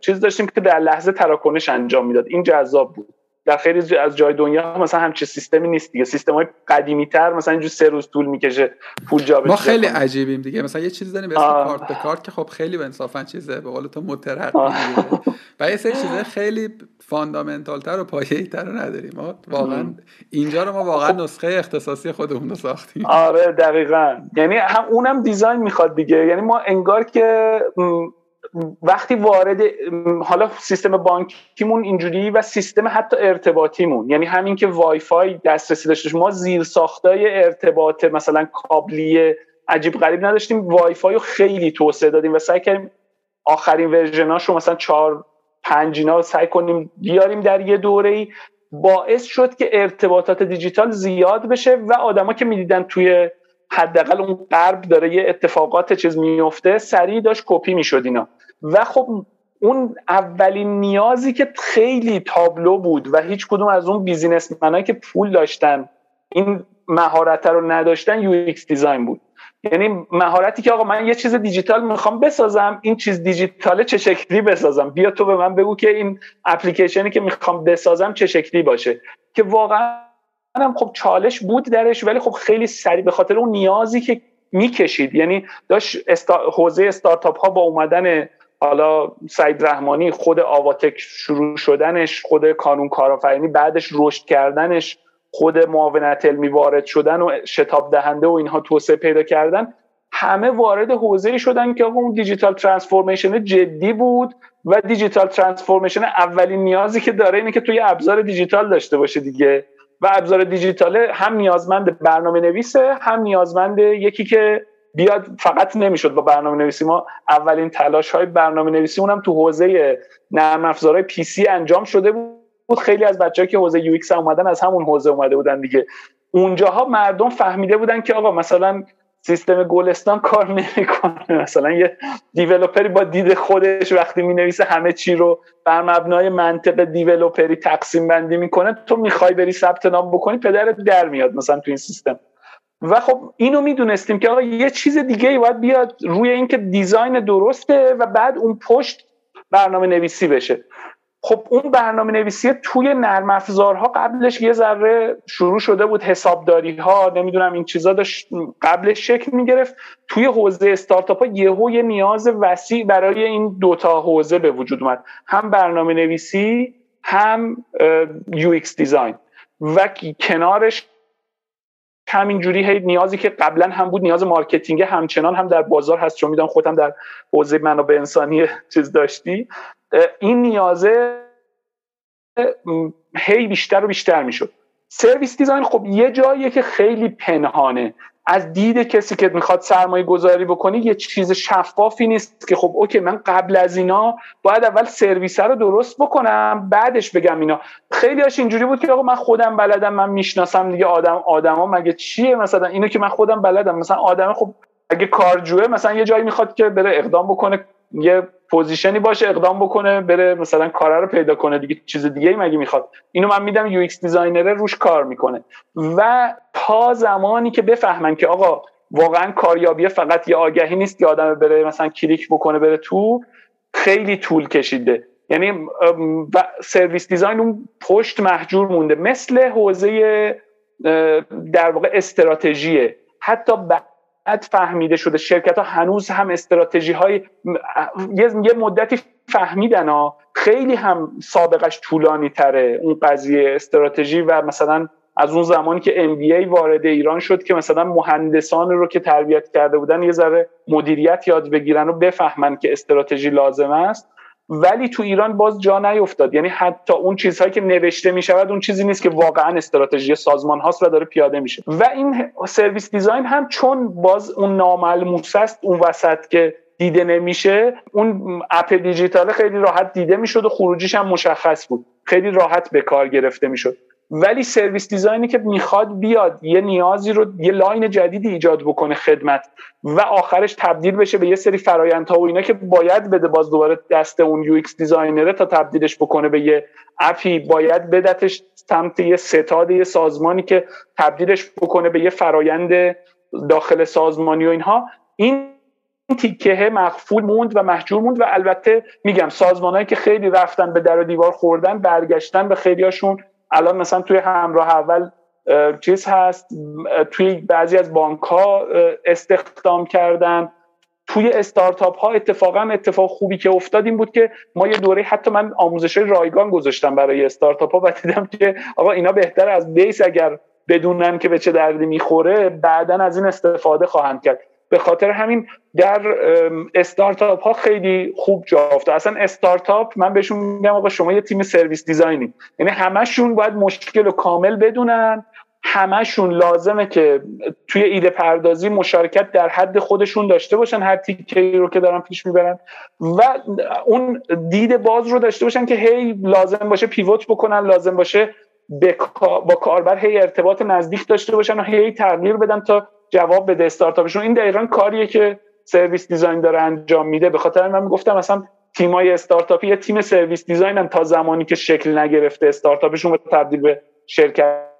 چیز داشتیم که در لحظه تراکنش انجام می‌داد. این جذاب بود. در خیلی از جای دنیا مثلا همچین سیستمی نیست دیگه. سیستم های قدیمی تر مثلا اینجور سه روز طول می‌کشه پول جابجا ما خیلی عجیبیم دیگه. مثلا یه چیزی داریم به اسم کارت به کارت که خب خیلی به انصافا چیزه. به قول تو مترقی و یه سری چیزه خیلی fundamental تر و پایه تر نداریم. ما واقعا اینجا رو ما واقعا نسخه اختصاصی خودمون رو ساختیم. آره دقیقا. یعنی هم اونم design می‌خواد دیگه. یعنی ما انگار که وقتی وارد حالا سیستم بانکیمون اینجوری و سیستم حتی ارتباطیمون. یعنی همین که وای فای دسترسی داشته ما زیر ساختای ارتباط مثلا کابلی عجیب غریب نداشتیم. وای فای رو خیلی توسعه دادیم و سعی کردیم آخرین version اش رو مثلا 4 5 G اینا رو سعی کنیم بیاریم در یه دوره ای باعث شد که ارتباطات دیجیتال زیاد بشه و آدما که می‌دیدن توی حداقل اون غرب داره یه اتفاقات چیز میفته سریع داشت کپی می‌شد اینا. و خب اون اولین نیازی که خیلی تابلو بود و هیچ کدوم از اون businessman ایی که پول داشتن این مهارت رو نداشتن UX design بود. یعنی مهارتی که آقا من یه چیز دیجیتال می‌خوام بسازم این چیز دیجیتال چه شکلی بسازم؟ بیا تو به من بگو که این اپلیکیشنی که می‌خوام بسازم چه شکلی باشه. که واقعا هم خب چالش بود درش ولی خب خیلی سریع به خاطر اون نیازی که می‌کشید. یعنی داشت استا... حوزه استارتاپ ها با اومدن حالا سعید رحمانی خود آواتک شروع شدنش خود کانون کارآفرینی بعدش رشد کردنش خود معاونت علمی وارد شدن و شتاب دهنده و اینها توسعه پیدا کردن همه وارد حوزه شدن که اون دیجیتال ترانسفورمیشن جدی بود و دیجیتال ترانسفورمیشن اولین نیازی که داره اینه که توی ابزار دیجیتال داشته باشه دیگه. و ابزار دیجیتال هم نیازمند برنامه نویسه هم نیازمند یکی که بیاد فقط نمی‌شد با برنامه نویسی ما اولین تلاش های برنامه نویسی اونم تو حوزه نرم افزارهای PC انجام شده بود. خیلی از بچه‌ها که حوزه UX اومدن از همون حوزه اومده بودن دیگه. اونجاها مردم فهمیده بودن که آقا مثلا سیستم گلستان کار نمی‌کنه. مثلا یه developer ی با دید خودش وقتی می نویسه همه چی رو بر مبنای منطق developer ی تقسیم بندی می‌کنه تو می‌خوای بری ثبت نام بکنی پدرت در میاد مثلا تو این سیستم. و خب اینو می‌دونستیم که آقا یه چیز دیگه ای باید بیاد روی اینکه دیزاین درسته و بعد اون پشت برنامه نویسی بشه. خب اون برنامه نویسی توی نرم افزارها قبلش یه ذره شروع شده بود حسابداری ها نمی‌دونم این چیزا داشت قبلش شکل می‌گرفت. توی حوزه استارتاپ ها یهو یه نیاز وسیع برای این دوتا حوزه به وجود اومد. هم برنامه نویسی هم UX design. و کنارش همینجوری هی نیازی که قبلا هم بود نیاز marketing همچنان هم در بازار هست. چون می‌دونم خودم در حوزه منابع انسانی چیز داشتی. این نیازه هی بیشتر و بیشتر می‌شد. service design خب یه جاییه که خیلی پنهانه. از دید کسی که می‌خواد سرمایه گذاری بکنی یه چیز شفافی نیست که خب okay من قبل از اینا باید اول سرویس رو درست بکنم بعدش بگم اینا. خیلی هاش اینجوری بود که آقا من خودم بلدم من می‌شناسم دیگه آدم آدما مگه چیه؟ مثلا اینو که من خودم بلدم مثلا آدم خب اگه کارجوه مثلا یه جایی می‌خواد که بره اقدام بکنه یه position ی باشه اقدام بکنه بره مثلا کارا رو پیدا کنه. دیگه چیز دیگه ای مگه می‌خواد؟ اینو من میدم UX designer روش کار می‌کنه. و تا زمانی که بفهمن که آقا واقعا کاریابی فقط یه آگهی نیست که آدم بره مثلا کلیک بکنه بره تو خیلی طول کشیده. یعنی سرویس دیزاین اون پشت محجور مونده. مثل حوزه در واقع استراتژیه. حتی فهمیده شده. شرکت ها هنوز هم استراتژی های یه مدتی فهمیدن ها. خیلی هم سابقش طولانی تره اون قضیه استراتژی و مثلا از اون زمانی که MBA وارد ایران شد که مثلا مهندسان رو که تربیت کرده بودن یه ذره مدیریت یاد بگیرن و بفهمن که استراتژی لازم است. ولی تو ایران باز جا نیفتاد. یعنی حتی اون چیزهایی که نوشته می شود اون چیزی نیست که واقعا استراتژی سازمان هاست و داره پیاده میشه. و این service design هم چون باز اون ناملموس است اون وسط که دیده نمیشه اون app دیجیتال خیلی راحت دیده می‌شد و خروجیش هم مشخص بود. خیلی راحت به کار گرفته می‌شد. ولی service design ی که می‌خواد بیاد یه نیازی رو یه line جدیدی ایجاد بکنه خدمت و آخرش تبدیل بشه به یه سری فرایندها و اینا که باید بده باز دوباره دست اون UX designer ه تا تبدیلش بکنه به یه app ی. باید بدتش سمت یه ستاد یه سازمانی که تبدیلش بکنه به یه فرایند داخل سازمانی و اینها. این تیکه مخفول موند و مهجور موند و البته میگم سازمانهایی که خیلی رفتن به در و دیوار خوردن برگشتن به خیلیاشون الان مثلا توی همراه اول چیز هست توی بعضی از بانک ها استخدام کردن. توی استارتاپ ها اتفاقا اتفاق خوبی که افتاد این بود که ما یه دوره حتی من آموزش رایگان گذاشتم برای استارتاپ ها و دیدم که آقا اینا بهتر از بیس اگر بدونن که به چه دردی می‌خوره بعدا از این استفاده خواهند کرد. به خاطر همین در استارتاپ ها خیلی خوب جا افتاد. اصلا استارتاپ من بهشون میگم آقا شما یه تیم سرویس دیزاینی. یعنی همشون باید مشکل و کامل بدونن. همشون لازمه که توی ایده پردازی مشارکت در حد خودشون داشته باشن هر تیکه رو که دارن پیش می‌برن. و اون دید باز رو داشته باشن که هی لازم باشه pivot بکنن لازم باشه با کاربر هی ارتباط نزدیک داشته باشن و هی تغییر بدن تا جواب بده استارتاپشون. این دقیقا کاریه که service design داره انجام میده. به خاطر من گفتم مثلا تیمای استارتاپی یه تیم service design تا زمانی که شکل نگرفته استارتاپشون تبدیل به شرکت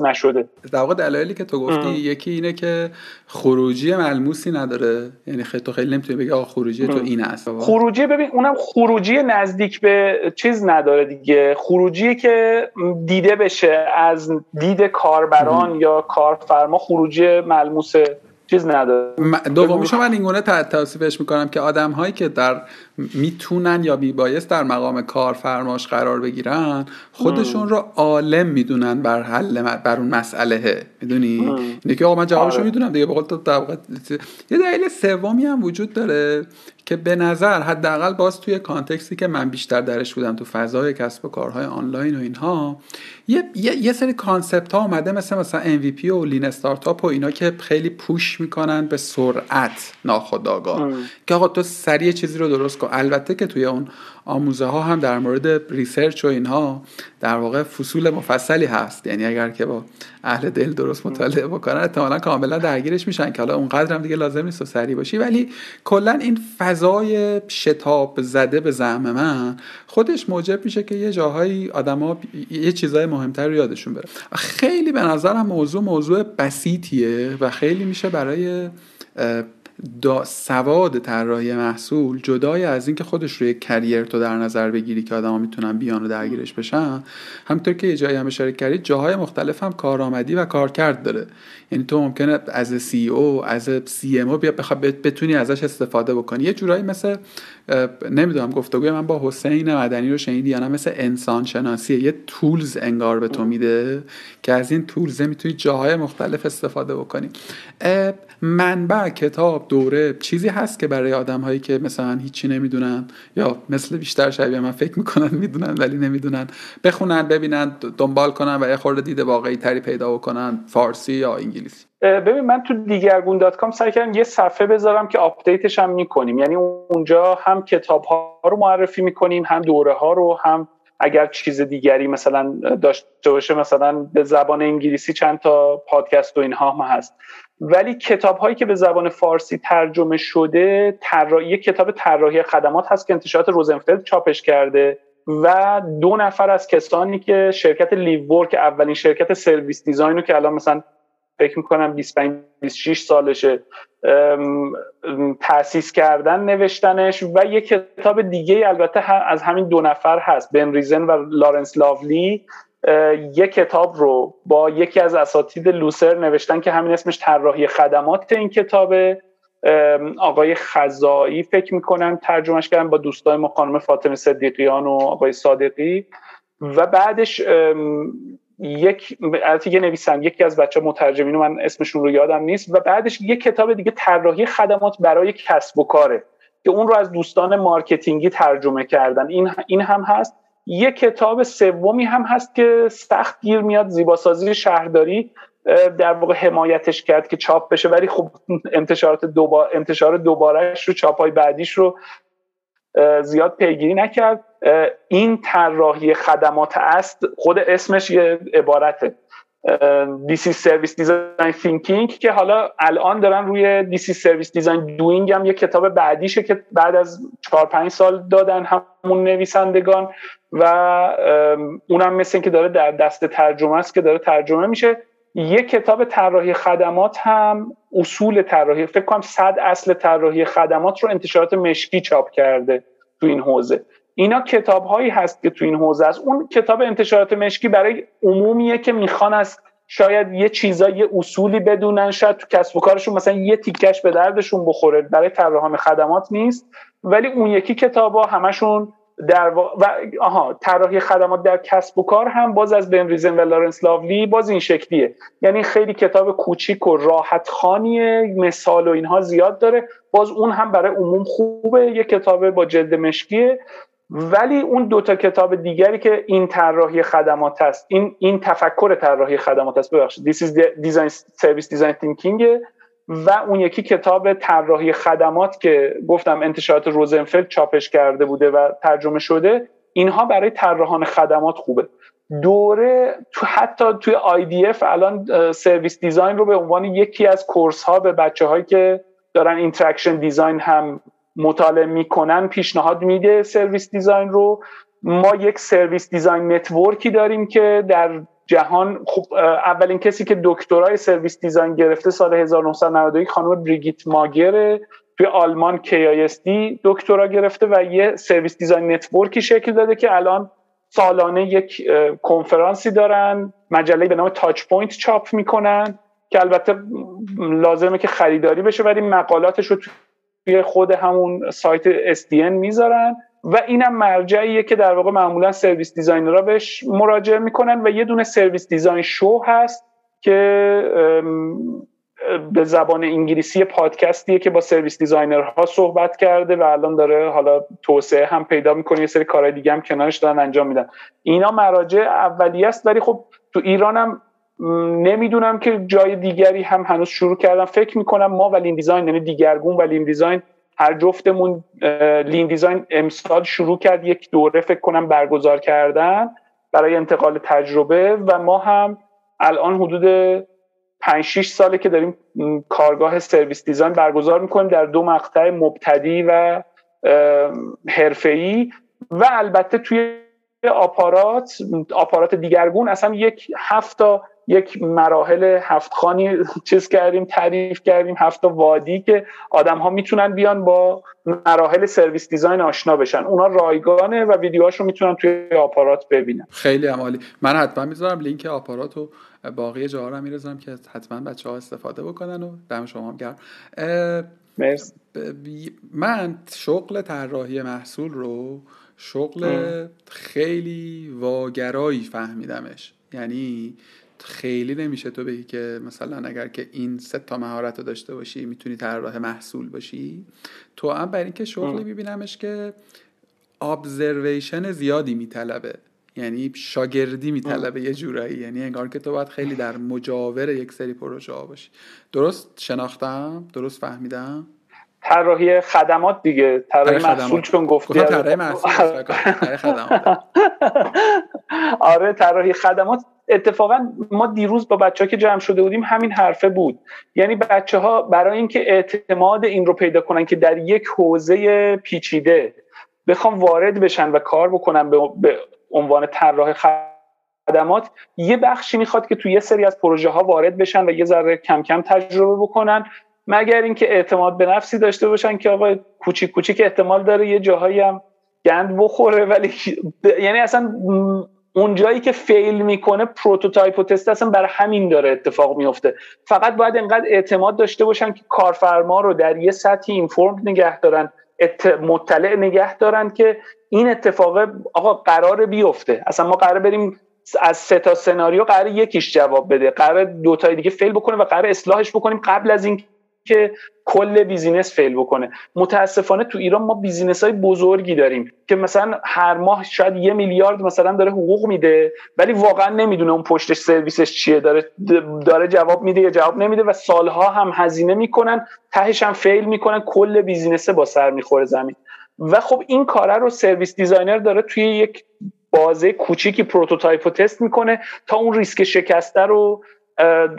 نشده. در واقع دلایلی که تو گفتی یکی اینه که خروجی ملموسی نداره. یعنی خیلی تو خیلی نمی‌تونی بگی آقا خروجی تو این است. خروجی ببین اونم خروجی نزدیک به چیز نداره دیگه. خروجی که دیده بشه از دید کاربران یا کارفرما خروجی ملموس چیز نداره. دومیشو من اینگونه توصیفش می‌کنم که آدم هایی که در می‌تونن یا بیبایست در مقام کارفرماش قرار بگیرن خودشون رو عالم می‌دونن بر حل بر اون مسئله. می‌دونی؟ اینه که آقا من جوابشو آره. می‌دونم دیگه بقول تو یه دلیل سومی هم وجود داره. که به نظر حداقل باز توی context ی که من بیشتر درش بودم تو فضای کسب و کارهای آنلاین و اینها یه, یه،, یه سری concept ها اومده مثل مثلا MVP و lean startup و اینا که خیلی push می‌کنن به سرعت ناخودآگاه. که آقا تو سریع چیزی رو درست کن. البته که توی اون آموزه ها هم در مورد ریسرچ و اینها در واقع فصول مفصلی هست. یعنی اگر که با اهل دل درست مطالعه بکنن احتمالا کاملا درگیرش میشن که حالا اونقدر هم دیگه لازم نیست و سریع باشی. ولی کلا این فضای شتاب زده به زعم من خودش موجب میشه که یه جاهایی آدما یه چیزای مهمتر رو یادشون بره. خیلی به نظرم موضوع موضوع بسیطیه و خیلی میشه برای دا سواد طراحی محصول جدای از اینکه خودش روی کریر تو در نظر بگیری که آدما می‌تونن بیان و درگیرش بشن همطور که یه جایی هم اشاره کردید جاهای مختلف هم کارآمدی و کارکرد داره. یعنی تو ممکنه از سی او از سی ام او بیا بتونی ازش استفاده بکنی. یه جورایی مثل نمی‌دونم گفتگوی من با حسین مدنی رو شنیدی یا نه؟ مثل انسان شناسی یه تولز انگار به تو میده که از این تولز می‌تونی جاهای مختلف استفاده بکنی. منبع کتاب دوره چیزی هست که برای آدم هایی که مثلا هیچی نمی‌دونن یا مثل بیشتر شبیه من فکر می‌کنن می‌دونن ولی نمی‌دونن بخونن ببینن دنبال کنن و یه خورده دید واقعی تری پیدا بکنن فارسی یا انگلیسی. ببین من تو دیگرگون دات کام سعی کردم یه صفحه بذارم که update ش هم می‌کنیم. یعنی اونجا هم کتاب ها رو معرفی می‌کنیم هم دوره ها رو هم اگر چیز دیگری مثلا داشته باشه مثلا به زبان انگلیسی چند تا پادکست و اینها هم هست. ولی کتاب هایی که به زبان فارسی ترجمه شده یه کتاب طراحی خدمات هست که انتشارات روزنفلد چاپش کرده و دو نفر از کسانی که شرکت live اولین شرکت سرویس دیزاین رو که الان مثلا فکر می‌کنم 25 26 سالشه تاسیس کردن نوشتنش و یک کتاب دیگه البته از همین دو نفر هست بن ریزن و لارنس لاولی. یک کتاب رو با یکی از اساتید لوسر نوشتن که همین اسمش طراحی خدمات این کتابه. آقای خزایی فکر می‌کنم ترجمهش کردن با دوستای ما خانم فاطمه صدیقیان و آقای صادقی. و بعدش یک البته یه نویسم یکی از بچه مترجمین من اسمشون رو یادم نیست. و بعدش یک کتاب دیگه طراحی خدمات برای کسب و کاره که اون رو از دوستان مارکتینگی ترجمه کردن. این این هم هست. یک کتاب سومی هم هست که سخت گیر میاد زیباسازی شهرداری در واقع حمایتش کرد که چاپ بشه. ولی خب انتشارات دوبار انتشار دوبارهش رو چاپ بعدیش رو زیاد پیگیری نکرد. این طراحی خدمات است خود اسمش یه عبارته. This Is Service Design Thinking که حالا الان دارن روی This Is Service Design Doing هم یه کتاب بعدیشه که بعد از 4 5 سال دادن همون نویسندگان و اونم مثل که داره در دست ترجمه است که داره ترجمه میشه. یه کتاب طراحی خدمات هم اصول طراحی فکر کنم صد اصل طراحی خدمات رو انتشارات مشکی چاپ کرده تو این حوزه. اینا کتاب هایی هست که تو این حوزه است. اون کتاب انتشارات مشکی برای عمومیه که می‌خوان از شاید یه چیزا یه اصولی بدونن شاید تو کسب و کارشون مثلا یه تیکش به دردشون بخوره. برای طراحان خدمات نیست. ولی اون یکی کتابا همشون در و... و آها طراحی خدمات در کسب و کار هم باز از بن ریزن و لارنس لاولی باز این شکلیه. یعنی خیلی کتاب کوچیک و راحت خانیه مثال و اینها زیاد داره. باز اون هم برای عموم خوبه. یه کتاب با جلد مشکیه. ولی اون دوتا کتاب دیگری که این طراحی خدمات است این این تفکر طراحی خدمات است ببخشید. This is design service design thinking و اون یکی کتاب طراحی خدمات که گفتم انتشارات روزنفلد چاپش کرده بوده و ترجمه شده اینها برای طراحان خدمات خوبه. دوره تو حتی توی IDF الان service design رو به عنوان یکی از course ها به بچه هایی که دارن interaction design هم مطالعه می‌کنن پیشنهاد میده service design رو. ما یک Service Design Network ی داریم که در جهان خب اولین کسی که دکترای service design گرفته سال 1991 خانم بریگیت ماگر توی آلمان KISD دکترا گرفته و یه Service Design Network ی شکل داده که الان سالانه یک کنفرانسی دارن. مجله به نام Touchpoint چاپ می‌کنن که البته لازمه که خریداری بشه ولی مقالاتش رو توی خود همون سایت SDN می‌ذارن و اینم مرجعیه که در واقع معمولا service designer ها بهش مراجعه می‌کنن و یه دونه Service Design Show هست که به زبان انگلیسی پادکستیه که با service designer ها صحبت کرده و الان داره حالا توسعه هم پیدا می‌کنه یه سری کارهای دیگه هم کنارش دارن انجام میدن. اینا مراجع اولیه است ولی خب تو ایرانم نمی‌دونم که جای دیگری هم هنوز شروع کردم فکر می‌کنم ما و Lean Design یعنی دیگرگون و Lean Design هر جفتمون Lean Design امسال شروع کرد یک دوره فکر کنم برگزار کردن برای انتقال تجربه و ما هم الان حدود 5 6 ساله که داریم کارگاه سرویس دیزاین برگزار می‌کنیم در دو مقطع مبتدی و حرفه‌ای و البته توی آپارات آپارات دیگرگون اصلا یک هفتا یک مراحل هفت خانی چیز کردیم تعریف کردیم هفت وادی که آدم ها می‌تونن بیان با مراحل سرویس دیزاین آشنا بشن. اونا رایگانه و ویدیوهاش رو می‌تونن توی آپارات ببینن. خیلی عمالی من حتما می‌ذارم لینک آپارات رو باقی جاها رو میرزم که حتما بچه ها استفاده بکنن و دم شما هم گرم. من شغل طراحی محصول رو شغل خیلی واگرایی فهمیدمش. یعنی خیلی نمیشه تو بگی که مثلا اگر که این سه تا مهارت رو داشته باشی می‌تونی طراح محصول باشی؟ تو هم برای اینکه شغلی میبینمش که ابزرویشن زیادی میطلبه. یعنی شاگردی میطلبه یه جورایی. یعنی انگار که تو باید خیلی در مجاور یک سری پروژه ها باشی. درست شناختم؟ درست فهمیدم؟ طراحی خدمات دیگه. طراحی محصول چون گفتی طراحی محصول (laughs) آره طراحی خدمات. اتفاقا ما دیروز با بچه ها که جمع شده بودیم همین حرفه بود. یعنی بچه ها برای اینکه اعتماد این رو پیدا کنن که در یک حوزه پیچیده بخوام وارد بشن و کار بکنن به عنوان طراح خدمات یه بخشی می‌خواد که توی یه سری از پروژه ها وارد بشن و یه ذره کم کم تجربه بکنن مگر اینکه اعتماد به نفسی داشته باشن که آقا کوچیک کوچیک احتمال داره یه جاهایی هم گند بخوره ولی یعنی اصلا اون جایی که fail می‌کنه prototype و تست اصلا برای همین داره اتفاق میفته فقط باید انقدر اعتماد داشته باشن که کارفرما رو در یه سطحی inform نگه دارن مطلع نگه دارن که این اتفاق آقا قرار بیفته. اصلا ما قرار بریم از سه تا سناریو قرار یکیش جواب بده. قرار دو تای دیگه fail بکنه و قرار اصلاحش بکنیم قبل از این که کل business fail بکنه. متاسفانه تو ایران ما business های بزرگی داریم که مثلا هر ماه شاید یه میلیارد مثلا داره حقوق میده ولی واقعا نمی‌دونه اون پشتش سرویسش چیه. داره داره جواب میده یا جواب نمیده و سالها هم هزینه می‌کنن تهش هم fail می‌کنن کل business ه با سر می‌خوره زمین. و خب این کاره رو service designer داره توی یک بازه کوچیکی prototype رو تست می‌کنه تا اون ریسک شکسته رو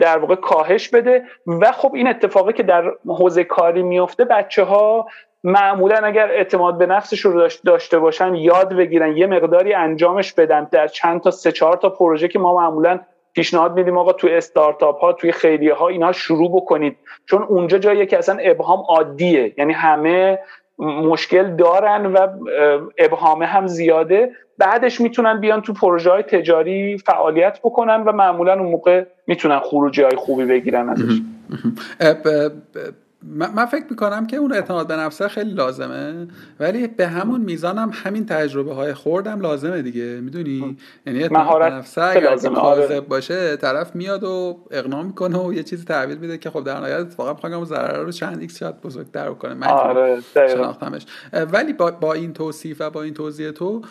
در واقع کاهش بده و خب این اتفاقی که در حوزه کاری میفته بچه ها معمولا اگر اعتماد به نفسش رو داشته باشن یاد بگیرن یه مقداری انجامش بدن در چند تا سه چهار تا پروژه که ما معمولا پیشنهاد میدیم آقا توی استارتاپ ها توی خیریه ها اینا شروع بکنید. چون اونجا جاییه که اصلا ابهام عادیه. یعنی همه مشکل دارن و ابهامه هم زیاده. بعدش می‌تونن بیان تو پروژه های تجاری فعالیت بکنن و معمولا اون موقع می‌تونن خروجی های خوبی بگیرن ازش. من فکر می‌کنم که اون اعتماد به نفسه خیلی لازمه ولی به همون میزان هم همین تجربه های خرد هم لازمه دیگه. می‌دونی؟ یعنی اعتماد به نفسه اگر آره. باشه طرف میاد و اقناع می‌کنه و یه چیزی تحویل میده که خب در نهایت اتفاقا می‌خوام ضرر رو چند X شاید بزرگتر کنه من آره شناختمش. ولی با, با این توصیف و با این توضیح تو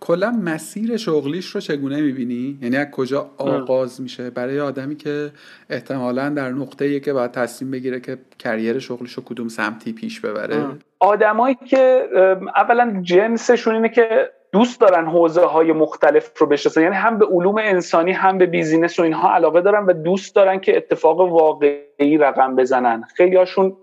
کلا مسیر شغلیش رو چگونه می‌بینی؟ یعنی از کجا آغاز میشه؟ برای آدمی که احتمالا در نقطه که باید تصمیم بگیره که کریر شغلش رو کدوم سمتی پیش ببره؟ آدمایی که اولا جنسشون اینه که دوست دارن حوزه های مختلف رو بشناسن. یعنی هم به علوم انسانی هم به بیزینس و اینها علاقه دارن و دوست دارن که اتفاق واقعی رقم بزنن. خیلی هاشون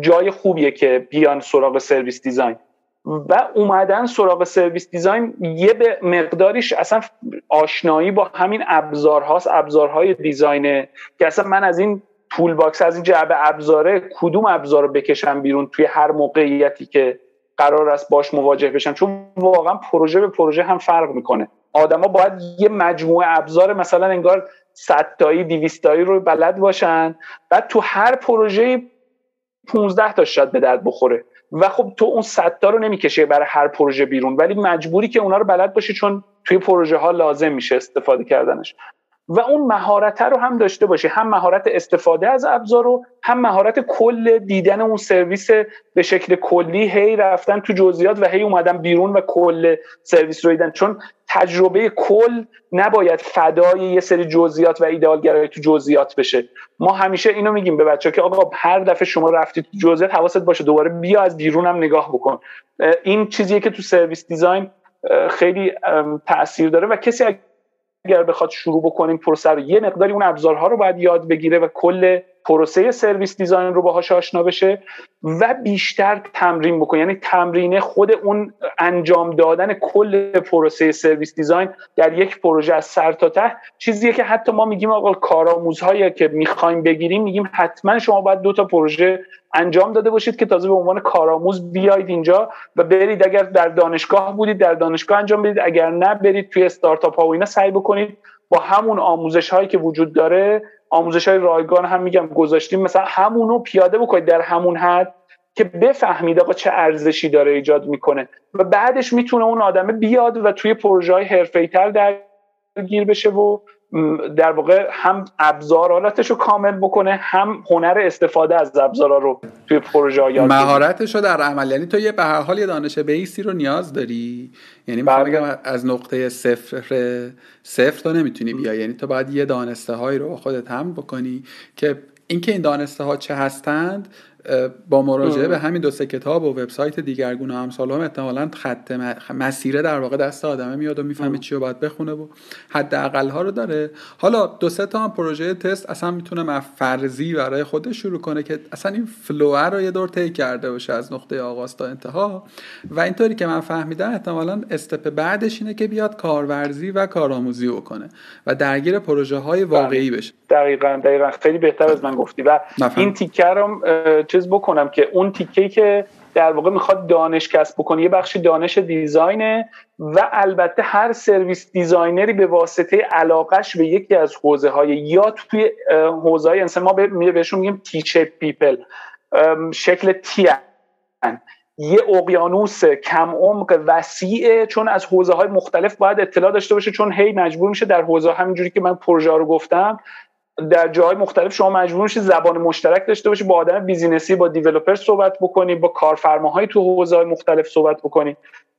جای خوبیه که بیان سراغ service design. و اومدن سراغ service design یه به مقداریش اصلا آشنایی با همین ابزارهاست ابزارهای design ه که اصلا من از این toolbox از این جعبه ابزاره کدوم ابزار رو بکشم بیرون توی هر موقعیتی که قرار است باش مواجه بشن چون واقعا پروژه به پروژه هم فرق می‌کنه. آدما باید یه مجموعه ابزار مثلا انگار 100 تایی 200 تایی رو بلد باشن بعد تو هر پروژه 15 تا شاید به درد بخوره. و خب تو اون 100 تا رو نمی‌کشه برای هر پروژه بیرون ولی مجبوری که اونا رو بلد باشی چون توی پروژه ها لازم میشه استفاده کردنش. و اون مهارت رو هم داشته باشی. هم مهارت استفاده از ابزار رو هم مهارت کل دیدن اون سرویس به شکل کلی. هی رفتن تو جزئیات و هی اومدن بیرون و کل سرویس رو دیدن. چون تجربه کل نباید فدای یه سری جزئیات و ایدئالگرایی تو جزئیات بشه. ما همیشه اینو میگیم به بچه که آقا هر دفعه شما رفتی تو جزئیات حواست باشه دوباره بیا از بیرون هم نگاه بکن. این چیزیه که تو سرویس دیزاین خیلی تاثیر داره و کسی اگر بخواد شروع بکنیم پروسه رو یه مقداری اون ابزارها رو باید یاد بگیره و کل پروسه سرویس دیزاین رو باهاش آشنا بشه و بیشتر تمرین بکنه. یعنی تمرینه خود اون انجام دادن کل پروسه سرویس دیزاین در یک پروژه از سر تا ته چیزیه که حتی ما میگیم آقا کارآموزهایی که می‌خوایم بگیریم میگیم حتما شما باید دو تا پروژه انجام داده باشید که تازه به عنوان کارآموز بیاید اینجا و برید. اگر در دانشگاه بودید در دانشگاه انجام بدید. اگر نه برید توی استارتاپ ها و اینا سعی بکنید. با همون آموزش هایی که وجود داره آموزش های رایگان هم میگم گذاشتیم. مثلا همونو پیاده بکنید در همون حد که بفهمید آقا چه ارزشی داره ایجاد می‌کنه. و بعدش می‌تونه اون آدمه بیاد و توی پروژه های تر درگیر بشه و در واقع هم ابزاراتش رو کامل بکنه هم هنر استفاده از ابزارا رو توی پروژه یاد مهارتش رو در عمل. یعنی تو یه به هر حال یه دانش بیسی رو نیاز داری؟ یعنی می‌خوام بله. بگم از نقطه صفر صفر تو نمی‌تونی بیا یعنی تو باید یه دانسته هایی رو خودت هم بکنی که اینکه این دانسته ها چه هستند با مراجعه به همین دو سه کتاب و وبسایت دیگرگون و امثال هم احتمالا خط مسیره در واقع دست آدمه میاد و می‌فهمه چی رو باید بخونه و حداقل ها رو داره. حالا دو سه تا هم پروژه تست اصلا می‌تونه فرضی برای خودش شروع کنه که اصلا این فلو رو یه دور طی کرده باشه از نقطه آغاز تا انتها. و اینطوری که من فهمیدم احتمالا استپ بعدش اینه که بیاد کارورزی و کارآموزی بکنه و درگیر پروژه های واقعی بله. بشه. دقیقا دقیقا. خیلی بهتر از من گفتی. و این تیکه رم چیز بکنم که اون تیکه که در واقع می‌خواد دانش کسب بکنه یه بخشی دانش design ه و البته هر service designer ی به واسطه علاقش به یکی از حوزه های یا توی حوزه های انسان ما بهشون میگیم T-shape people شکل T یه اقیانوس کم عمق وسیعه چون از حوزه های مختلف باید اطلاع داشته باشه چون هی مجبور میشه در حوزه همینجوری که من پروژه رو گفتم در جاهای مختلف شما مجبور میشید زبان مشترک داشته باشی با آدم business ی با developer صحبت بکنی با کارفرماهای تو حوزه مختلف صحبت بکنی.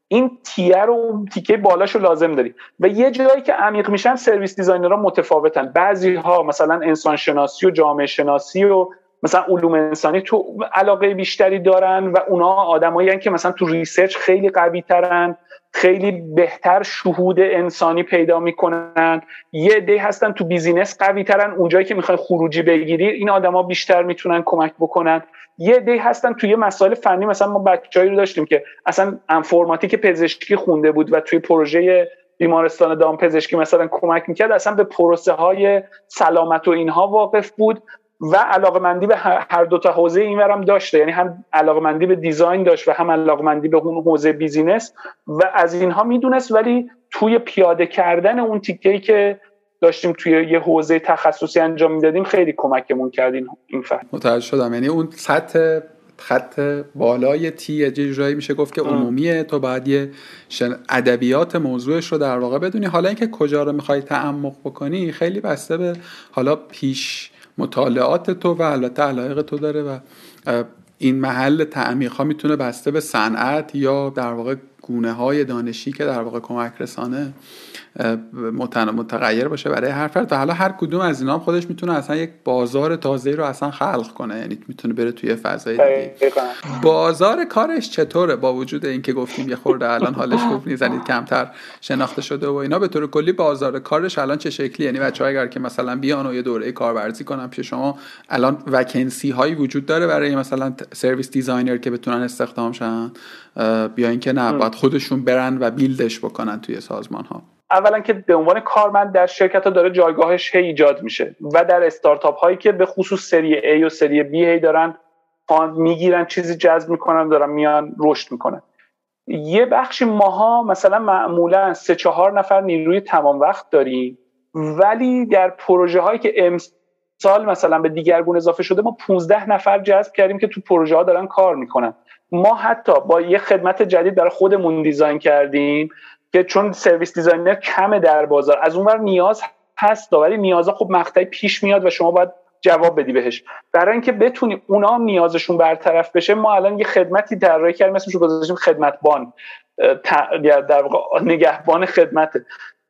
این T رو تیکه بالاش رو لازم داری. و یه جایی که عمیق میشن service designer ها متفاوتن. بعضی ها مثلا انسان شناسی و جامعه شناسی و مثلا علوم انسانی توش علاقه بیشتری دارن و اونا آدمایی که مثلا تو research خیلی قوی ترن. خیلی بهتر شهود انسانی پیدا می‌کنن. یه عده هستن تو business قوی ترن اونجایی که می‌خوای خروجی بگیری این آدما بیشتر می‌تونن کمک بکنن. یه عده هستن توی مسائل فنی. مثلا ما بچه‌ای رو داشتیم که اصلا انفورماتیک پزشکی خونده بود و توی پروژه بیمارستان دام پزشکی مثلا کمک می‌کرد. اصلا به پروسه های سلامت و اینها واقف بود. و علاقه مندی به هر دو تا حوزه اینورم داشته. یعنی هم علاقه مندی به design داشت و هم علاقه مندی به اون حوزه business و از اینها می‌دونست ولی توی پیاده کردن اون تیکه‌ای که داشتیم توی یه حوزه تخصصی انجام می‌دادیم خیلی کمکمون کرد این این متوجه شدم. یعنی اون سطح خط بالای تی جایی میشه گفت که عمومیه تو باید یه ادبیات موضوعش رو در واقع بدونی. حالا اینکه کجا رو می‌خوای تعمق بکنی خیلی بسته به حالا پیش مطالعات تو و البته علایق تو داره و این محل تعمیق ها می‌تونه بسته به صنعت یا در واقع گونه های دانشی که در واقع کمک رسانه متغیر باشه برای هر فرد. و حالا هر کدوم از اینا هم خودش می‌تونه اصلا یک بازار تازه رو اصلا خلق کنه. یعنی می‌تونه بره توی فضای دیگه. بازار کارش چطوره با وجود اینکه گفتیم یه خورده الان حالش خوب نیست یعنی کمتر شناخته شده و اینا. به طور کلی بازار کارش الان چه شکلی یعنی بچه‌ها اگر که مثلا بیان و یه دوره کارورزی کنن پیش شما الان vacancy هایی وجود داره برای مثلا service designer که بتونن استخدام شن یا اینکه نه باید خودشون برن و build ش بکنن توی سازمان ها اولا که به عنوان کارمند در شرکت ها داره جایگاهش هی ایجاد میشه و در استارتاپ هایی که به خصوص سری A و سری B هی دارن می‌گیرن چیزی جذب می‌کنن دارن میان رشد می‌کنن. یه بخشی ماها مثلا معمولا سه چهار نفر نیروی تمام وقت داریم ولی در پروژه هایی که امسال مثلا به دیگرگون اضافه شده ما 15 نفر جذب کردیم که تو پروژه ها دارن کار می‌کنن. ما حتی با یه خدمت جدید برای خودمون design کردیم. که چون service designer کمه در بازار از اونور نیاز هست ولی نیازها خب مقطعی پیش میاد و شما باید جواب بدی بهش. برای اینکه بتونیم اونا نیازشون برطرف بشه ما الان یه خدمتی طراحی کردیم اسمش رو گذاشتیم خدمتبان در واقع نگهبان خدمته.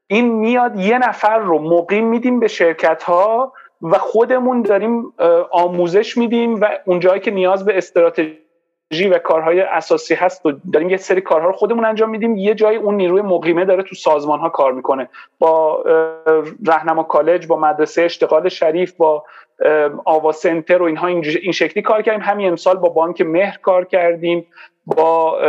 این میاد یه نفر رو مقیم میدیم به شرکت ها و خودمون داریم آموزش میدیم و اونجایی که نیاز به استراتژی و کارهای اساسی هست و داریم یه سری کارها رو خودمون انجام میدیم یه جای اون نیروی مقیمه داره تو سازمان ها کار می‌کنه. با رهنما کالج با مدرسه اشتغال شریف با آوا سنتر و اینها این شکلی کار کردیم. همین امسال با بانک مهر کار کردیم با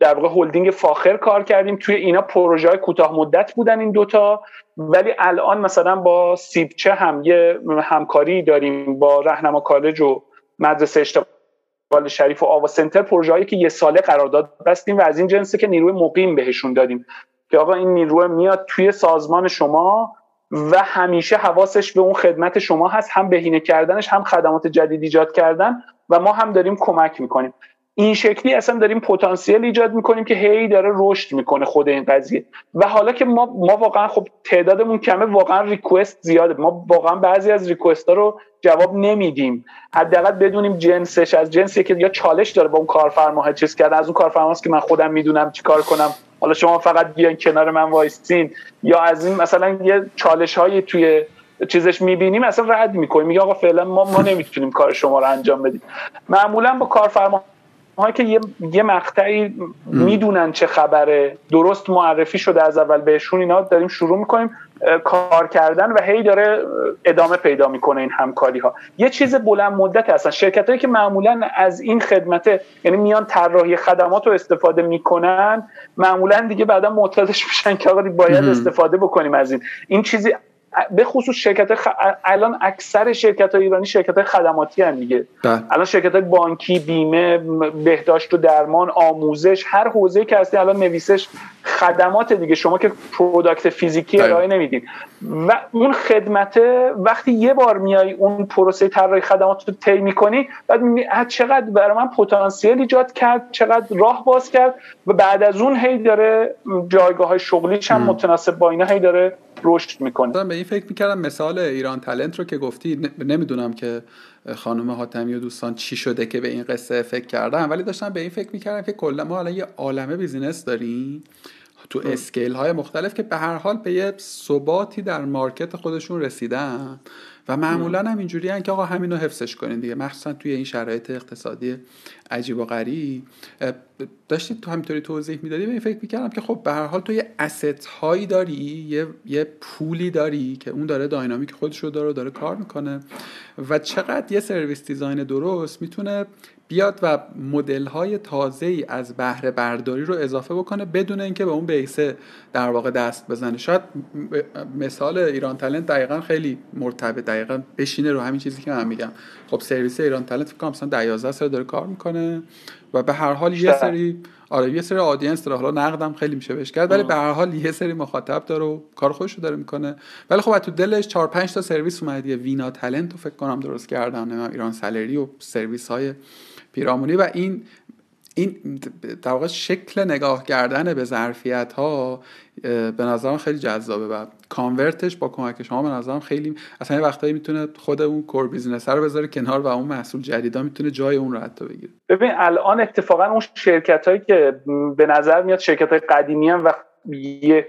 در واقع هلدینگ فاخر کار کردیم. توی اینا پروژه های کوتاه مدت بودن این دوتا. ولی الان مثلا با سیبچه هم یه همکاری داریم با رهنما کالج و مدرسه اشتغال شریف و آوا سنتر پروژه هایی که یه ساله قرارداد بستیم و از این جنسه که نیروی مقیم بهشون دادیم. که آقا این نیروی میاد توی سازمان شما و همیشه حواسش به اون خدمت شما هست هم بهینه کردنش هم خدمات جدید ایجاد کردن و ما هم داریم کمک می‌کنیم. این شکلی اصلا داریم پتانسیل ایجاد می‌کنیم که هی داره رشد می‌کنه خود این قضیه. و حالا که ما ما واقعا خب تعدادمون کمه واقعا ریکوست زیاده. ما واقعا بعضی از ریکوست ها رو جواب نمیدیم. حداقل بدونیم جنسش از جنسی که یا چالش داره با اون کارفرما چیز کرده از اون کارفرماست که من خودم می‌دونم چیکار کنم. حالا شما فقط بیاین کنار من وایستین یا از این مثلا یه چالش هایی توی چیزش می‌بینیم اصلا رد می‌کنیم. میگه آقا فعلا ما ما نمی‌تونیم کار شما رو انجام بدیم. معمولا با کارفرما هایی که یه, یه مقطعی می‌دونن چه خبره درست معرفی شده از اول بهشون اینا داریم شروع می‌کنیم کار کردن و هی داره ادامه پیدا می‌کنه این همکاری ها یه چیز بلند مدت هستن. شرکت هایی که معمولا از این خدمت یعنی میان طراحی خدمات رو استفاده می‌کنن معمولا دیگه بعدا معتادش میشن که آقا باید استفاده بکنیم از این. این چیزی به خصوص شرکت خ... الان اکثر شرکت های ایرانی شرکت های خدماتی هم دیگه. ده. الان شرکت های بانکی بیمه بهداشت و درمان آموزش هر حوزه که هستی الان نویسش خدمات دیگه. شما که پروداکت فیزیکی ارائه نمیدین. و اون خدمت وقتی یه بار میای اون پروسه طراحی خدمات رو طی می‌کنی بعد می‌بینی چقدر برای من پتانسیل ایجاد کرد چقدر راه باز کرد. و بعد از اون هی داره جایگاه های شغلیش هم متناسب با اینا هی داره رشد می‌کنه. به این فکر می‌کردم مثال ایران تلنت رو که گفتی نمی‌دونم که خانم حاتمی و دوستان چی شده که به این قصه فکر کردم ولی داشتم به این فکر می‌کردم که کلا ما الان یه عالمه business داریم تو scale های مختلف که به هر حال به یه ثباتی در market خودشون رسیدن. و معمولا هم اینجوری که آقا همین رو حفظش کنین دیگه. مخصوصا توی این شرایط اقتصادی عجیب و غریب. داشتید تو همینطوری توضیح می‌دادی؟ به این فکر می‌کردم که خب به هر حال تو یه اسست هایی داری یه, یه پولی داری که اون داره داینامیک خودش رو داره داره کار می‌کنه. و چقدر یه سرویس دیزاین درست می‌تونه بیاد و مدل های تازه ای از بهره برداری رو اضافه بکنه بدون اینکه به اون بیسه در واقع دست بزنه. شاید مثال ایران تلنت دقیقا خیلی مرتبط دقیقا بشینه رو همین چیزی که من میگم. خب سرویس ایران تلنت فکر کنم مثلا 11 سال داره کار می‌کنه و به هر حال یه سری آره یه سری audience داره. حالا نقدم خیلی میشه بهش کرد ولی به هر حال یه سری مخاطب داره و کار خودش رو داره می‌کنه. ولی خب تو دلش 4 5 تا سرویس اومد یه وینا تالنت رو فکر کنم درست کردن ایران سالری و سرویس های پیرامونی و این این در واقع شکل نگاه کردن به ظرفیت ها به نظرم خیلی جذابه و convert ش با کمک شما به نظرم خیلی اصلا یه وقتایی می‌تونه خود اون core business رو بذاره کنار و اون محصول جدیدا می‌تونه جای اون رو حتی بگیره. ببین الان اتفاقا اون شرکت هایی که به نظر میاد شرکت های قدیمی هم و یه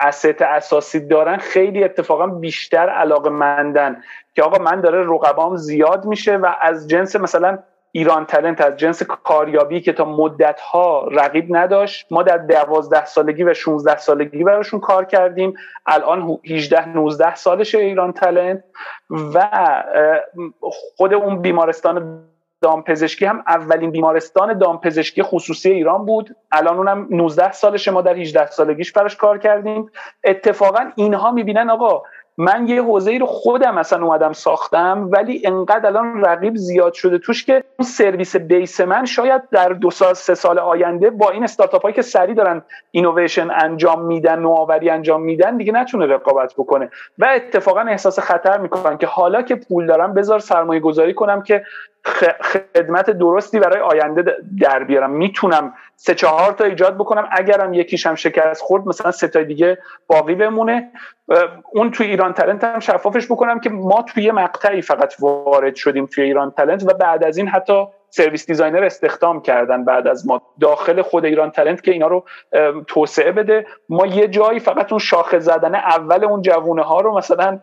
asset اساسی دارن خیلی اتفاقا بیشتر علاقه مندن که آقا من داره رقبام زیاد میشه و از جنس مثلا ایران تلنت از جنس کاریابی که تا مدت ها رقیب نداشت ما در دوازده سالگی و 16 سالگی براشون کار کردیم. الان 18 19 سالش ایران تلنت و خود اون بیمارستان دامپزشکی هم اولین بیمارستان دامپزشکی خصوصی ایران بود. الان اونم 19 سالشه ما در 18 سالگیش براش کار کردیم. اتفاقا اینها می‌بینن آقا من یه حوزه ای رو خودم مثلا اومدم ساختم ولی انقدر الان رقیب زیاد شده توش که اون سرویس بیس من شاید در دو سال سه سال آینده با این استارتاپ هایی که سریع دارن اینویشن انجام میدن نوآوری انجام میدن دیگه نتونه رقابت بکنه. و اتفاقا احساس خطر می‌کنن که حالا که پول دارم بذار سرمایه گذاری کنم که خدمت درستی برای آینده در بیارم. می‌تونم سه چهار تا ایجاد بکنم. اگرم یکیش هم شکست خورد مثلا سه تا دیگه باقی بمونه. اون توی ایران تلنت هم شفافش بکنم که ما توی مقطعی فقط وارد شدیم توی ایران تلنت و بعد از این حتی service designer استخدام کردن بعد از ما داخل خود ایران تلنت که اینا رو توسعه بده. ما یه جایی فقط اون شاخه زدن اول اون جوونه ها رو مثلا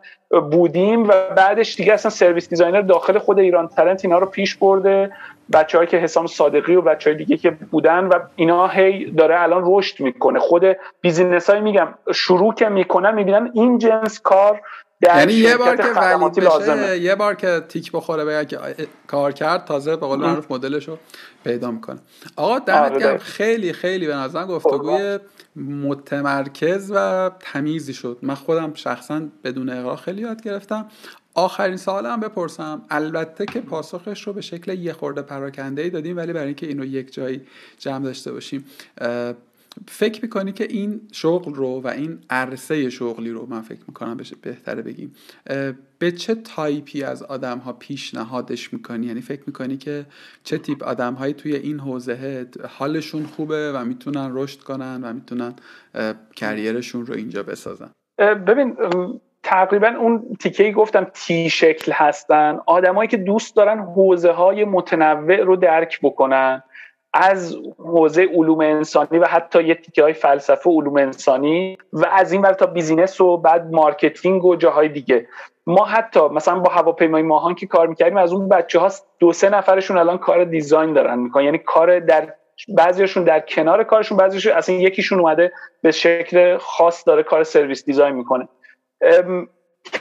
بودیم و بعدش دیگه اصلا service designer داخل خود ایران تلنت اینا رو پیش برده. بچههایی که حسام صادقی و بچه های دیگه که بودن و اینا هی داره الان رشد می‌کنه. خود business های میگم شروع که می‌کنن می‌بینن این جنس کار یعنی یه بار که valid بشه یه بار که تیک بخوره بگه که کار کرد تازه به قول معروف مدلش رو پیدا می‌کنه. آقا دمت آره خیلی خیلی به نظر گفتگوی متمرکز و تمیزی شد. من خودم شخصا بدون اقرا خیلی یاد گرفتم. آخرین سوال هم بپرسم. البته که پاسخش رو به شکل یه خورده پراکنده ای دادیم ولی برای اینکه اینو یک جایی جمع داشته باشیم فکر می‌کنی که این شغل رو و این عرصه شغلی رو من فکر می‌کنم بشه بهتره بگیم به چه تایپی از آدم ها پیشنهادش می‌کنی؟ یعنی فکر می‌کنی که چه تیپ آدم هایی توی این حوزه حالشون خوبه و می‌تونن رشد کنن و می‌تونن career شون رو اینجا بسازن؟ ببین تقریبا اون تیکه گفتم T شکل هستن. آدمایی که دوست دارن حوزه های متنوع رو درک بکنن. از حوزه علوم انسانی و حتی یه تیکه های فلسفه علوم انسانی و از این ور تا business و بعد marketing و جاهای دیگه. ما حتی مثلا با هواپیمای ماهان که کار می‌کردیم از اون بچه ها دو سه نفرشون الان کار دیزاین دارن می‌کنن. یعنی کار در بعضیشون در کنار کارشون بعضیشون اصلا یکیشون اومده به شکل خاص داره کار سرویس دیزاین می‌کنه.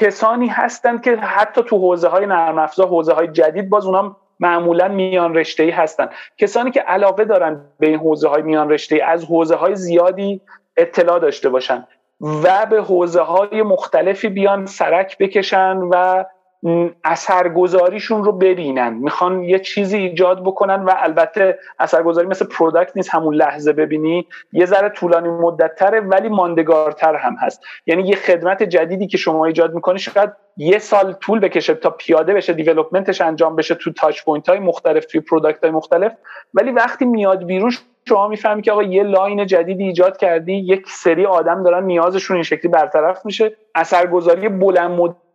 کسانی هستند که حتی تو حوزه های نرم افزار حوزه های جدید باز اونام معمولا میان رشته ای هستن. کسانی که علاقه دارن به این حوزه های میان رشته ای از حوزه های زیادی اطلاع داشته باشن و به حوزه های مختلفی بیان سرک بکشن و اثرگذاریشون رو ببینن. می‌خوان یه چیزی ایجاد بکنن و البته اثرگذاری مثل product نیست همون لحظه ببینی. یه ذره طولانی مدت تره ولی ماندگارتر هم هست. یعنی یه خدمت جدیدی که شما ایجاد می‌کنی شاید یه سال طول بکشه تا پیاده بشه development ش انجام بشه تو touch point های مختلف توی product های مختلف. ولی وقتی میاد بیرون شما می‌فهمی که آقا یه line جدیدی ایجاد کردی یک سری آدم دارن نیازشون این شکلی برطرف میشه. اثرگذاری بلند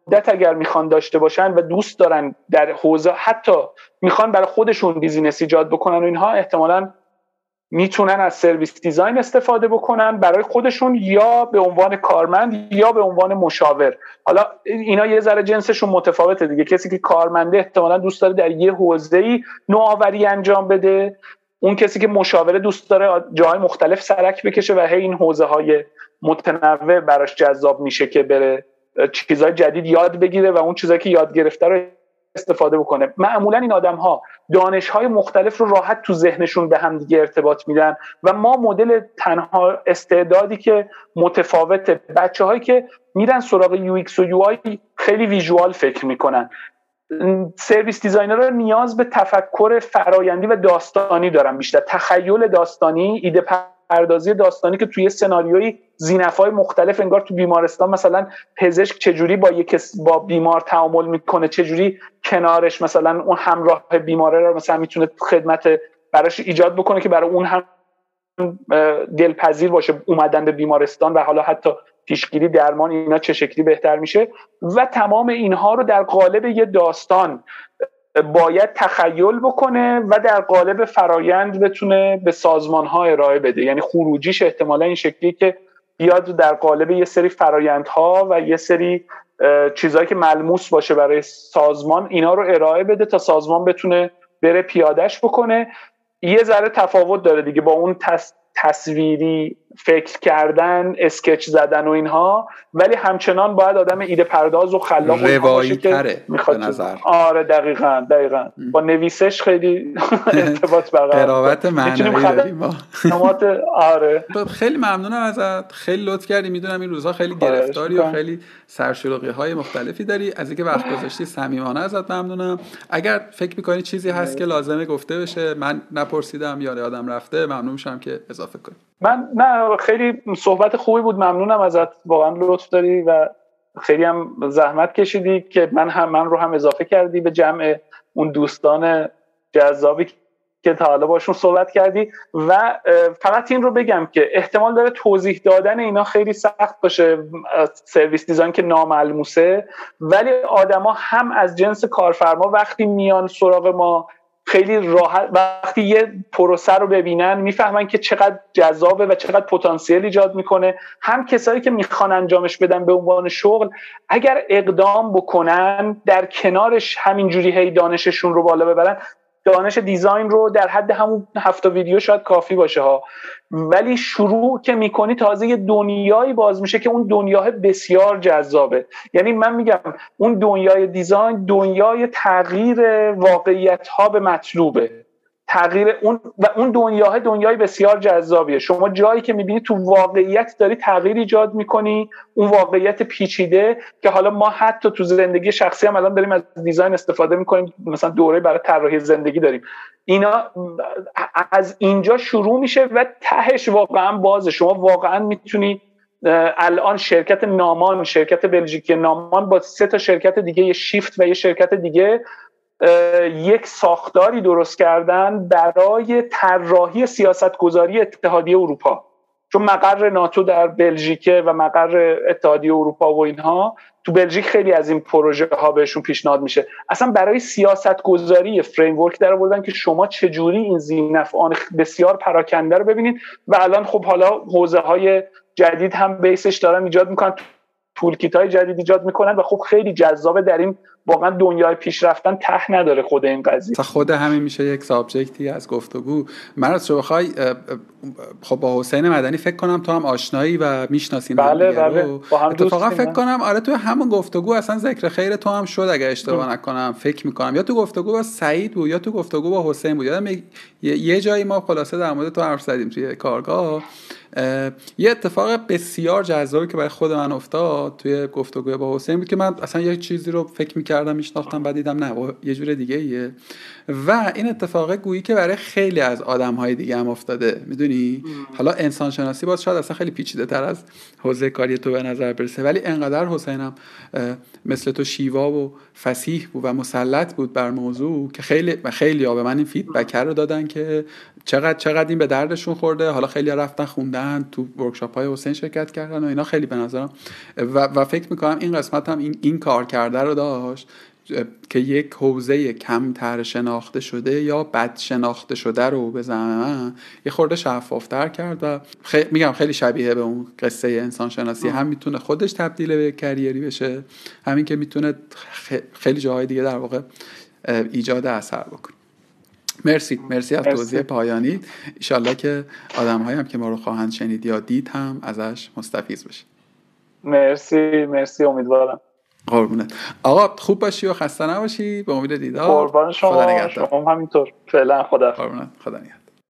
مدت اگر می‌خوان داشته باشن و دوست دارن در حوزه حتی می‌خوان برای خودشون business ایجاد بکنن و اینها احتمالا می‌تونن از service design استفاده بکنن برای خودشون یا به عنوان کارمند یا به عنوان مشاور. حالا اینا یه ذره جنسشون متفاوته دیگه. کسی که کارمنده احتمالا دوست داره در یه حوزه ای نوآوری انجام بده. اون کسی که مشاوره دوست داره جای مختلف سرک بکشه و هی این حوزه های متنوع براش جذاب میشه که بره. چیزهای جدید یاد بگیره و اون چیزهایی که یاد گرفته رو استفاده بکنه. معمولا این آدم ها دانش های مختلف رو راحت تو ذهنشون به هم دیگه ارتباط میدن و ما مدل تنها استعدادی که متفاوته بچه هایی که میرن سراغ UX و UI خیلی visual فکر می‌کنن. service designer نیاز به تفکر فرایندی و داستانی دارن بیشتر. تخیل داستانی ایده پردازی داستانی که توی سناریوی ذینفعای مختلف انگار تو بیمارستان مثلا پزشک چجوری با یک با بیمار تعامل می‌کنه چجوری کنارش مثلا اون همراه بیماره رو مثلا می‌تونه خدمت براش ایجاد بکنه که برای اون هم دلپذیر باشه اومدن به بیمارستان و حالا حتی پیشگیری درمان اینا چه شکلی بهتر میشه. و تمام اینها رو در قالب یه داستان باید تخیل بکنه و در قالب فرایند بتونه به سازمان ها ارائه بده. یعنی خروجیش احتمالا این شکلی که بیاد در قالب یه سری فرایندها و یه سری چیزهایی که ملموس باشه برای سازمان اینا رو ارائه بده تا سازمان بتونه بره پیادش بکنه. یه ذره تفاوت داره دیگه با اون تصویری فکر کردن اسکچ زدن و اینها ولی همچنان باید آدم ایده پرداز و خلاق باشه که نظر. آره دقیقا دقیقا. با نویسش خیلی (laughs) ارتباط برقرار قرابت معنوی داریم. (laughs) آره. خیلی ممنونم ازت. خیلی لطف کردی. می‌دونم این روزها خیلی گرفتاری و خیلی سرشلوغی های مختلفی داری. از اینکه وقت گذاشتی صمیمانه ازت ممنونم. اگر فکر می‌کنی چیزی هست که لازمه گفته بشه من نپرسیدم یا آدم رفته. ممنون میشم که اضافه کنی. من نه خیلی صحبت خوبی بود. ممنونم ازت. واقعا لطف داری و خیلی هم زحمت کشیدی که من هم من رو هم اضافه کردی به جمع اون دوستان جذابی که تا حالا باشون صحبت کردی. و فقط این رو بگم که احتمال داره توضیح دادن اینا خیلی سخت باشه سرویس دیزاین که ناملموسه. ولی آدما هم از جنس کارفرما وقتی میان سراغ ما خیلی راحت وقتی یه پروسه رو ببینن می‌فهمن که چقدر جذابه و چقدر پتانسیل ایجاد می‌کنه. هم کسایی که می‌خوان انجامش بدن به عنوان شغل اگر اقدام بکنن در کنارش همینجوری هی دانششون رو بالا ببرن دانش دیزاین رو در حد همون هفته ویدیو شاید کافی باشه ها. ولی شروع که می‌کنی تازه یه دنیایی باز میشه که اون دنیای بسیار جذابه. یعنی من میگم اون دنیای دیزاین دنیای تغییر واقعیت ها به مطلوبه. تغییر اون و اون دنیاه دنیای بسیار جذابیه. شما جایی که می‌بینی تو واقعیت داری تغییر ایجاد می‌کنی اون واقعیت پیچیده که حالا ما حتی تو زندگی شخصی هم الان داریم از دیزاین استفاده می‌کنیم مثلا دوره برای طراحی زندگی داریم. اینا از اینجا شروع میشه و تهش واقعا بازه. شما واقعا می‌تونی الان شرکت نامان شرکت بلژیکی نامان با سه تا شرکت دیگه یه شیفت و یه شرکت دیگه یک ساختاری درست کردن برای طراحی سیاستگذاری اتحادیه اروپا. چون مقر ناتو در بلژیکه و مقر اتحادیه اروپا و اینها تو بلژیک خیلی از این پروژه ها بهشون پیشنهاد میشه. اصلا برای سیاست گذاری فریم ورک در آوردن که شما چجوری این زینفعان بسیار پراکنده رو ببینید. و الان خب حالا حوزه های جدید هم بیسش دارن ایجاد می‌کنن. تولکیت های جدید ایجاد می‌کنن و خب خیلی جذابه در این واقعا دنیای پیشرفتن ته نداره خود این قضیه. خود همین میشه یک سابجکتی از گفتگو. من از بخوای خب با حسین مدنی فکر کنم تو هم آشنایی و می‌شناسی بله بله با هم اتفاقا فکر کنم آره تو همون گفتگو اصلا ذکر خیر تو هم شد اگه اشتباه نکنم فکر می‌کنم. یا تو گفتگو با سعید بود یا تو گفتگو با حسین بود. یادم یه جایی ما خلاصه در مورد تو حرف زدیم توی کارگاه. یه اتفاق بسیار جذابی که برای خود من افتاد توی گفتگو با حسین بود که من اصلا یه چیزی رو فکر می‌کردم میشناختم بعد دیدم نه یه جور دیگه ایه و این اتفاق گویی که برای خیلی از آدم های دیگه هم افتاده. می‌دونی؟ حالا انسان شناسی باز شاید اصلا خیلی پیچیده تر از حوزه کاری تو به نظر برسه. ولی انقدر حسینم مثل تو شیوا و فسیح بود و مسلط بود بر موضوع که خیلی خیلی ها به من این فیدبک رو دادن که چقدر چقدر این به دردشون خورده. حالا خیلی رفتن خوندن تو ورکشاپ های حسین شرکت کردن و اینا خیلی به نظرم. و, و فکر می‌کنم این قسمت هم این, این کار کرده رو داشت که یک حوزه کمتر شناخته شده یا بد شناخته شده رو به من یه خورده شفافتر کرد و میگم خیلی شبیه به اون قصه انسان شناسی هم می‌تونه خودش تبدیل به کریری بشه همین که می‌تونه خیلی جاهای دیگه در واقع ایجاد اثر بکنه. مرسی. مرسی از توضیح پایانی. ایشالله که آدم هم که ما رو خواهند شنید یا دید هم ازش مستفیض بشه. مرسی. مرسی. امیدوارم. قربونت. آقا خوب باشی و خسته نباشی. به امید دیدار. قربان شما. شما همینطور. فعلا خدا قربونت. خدا نگهدار.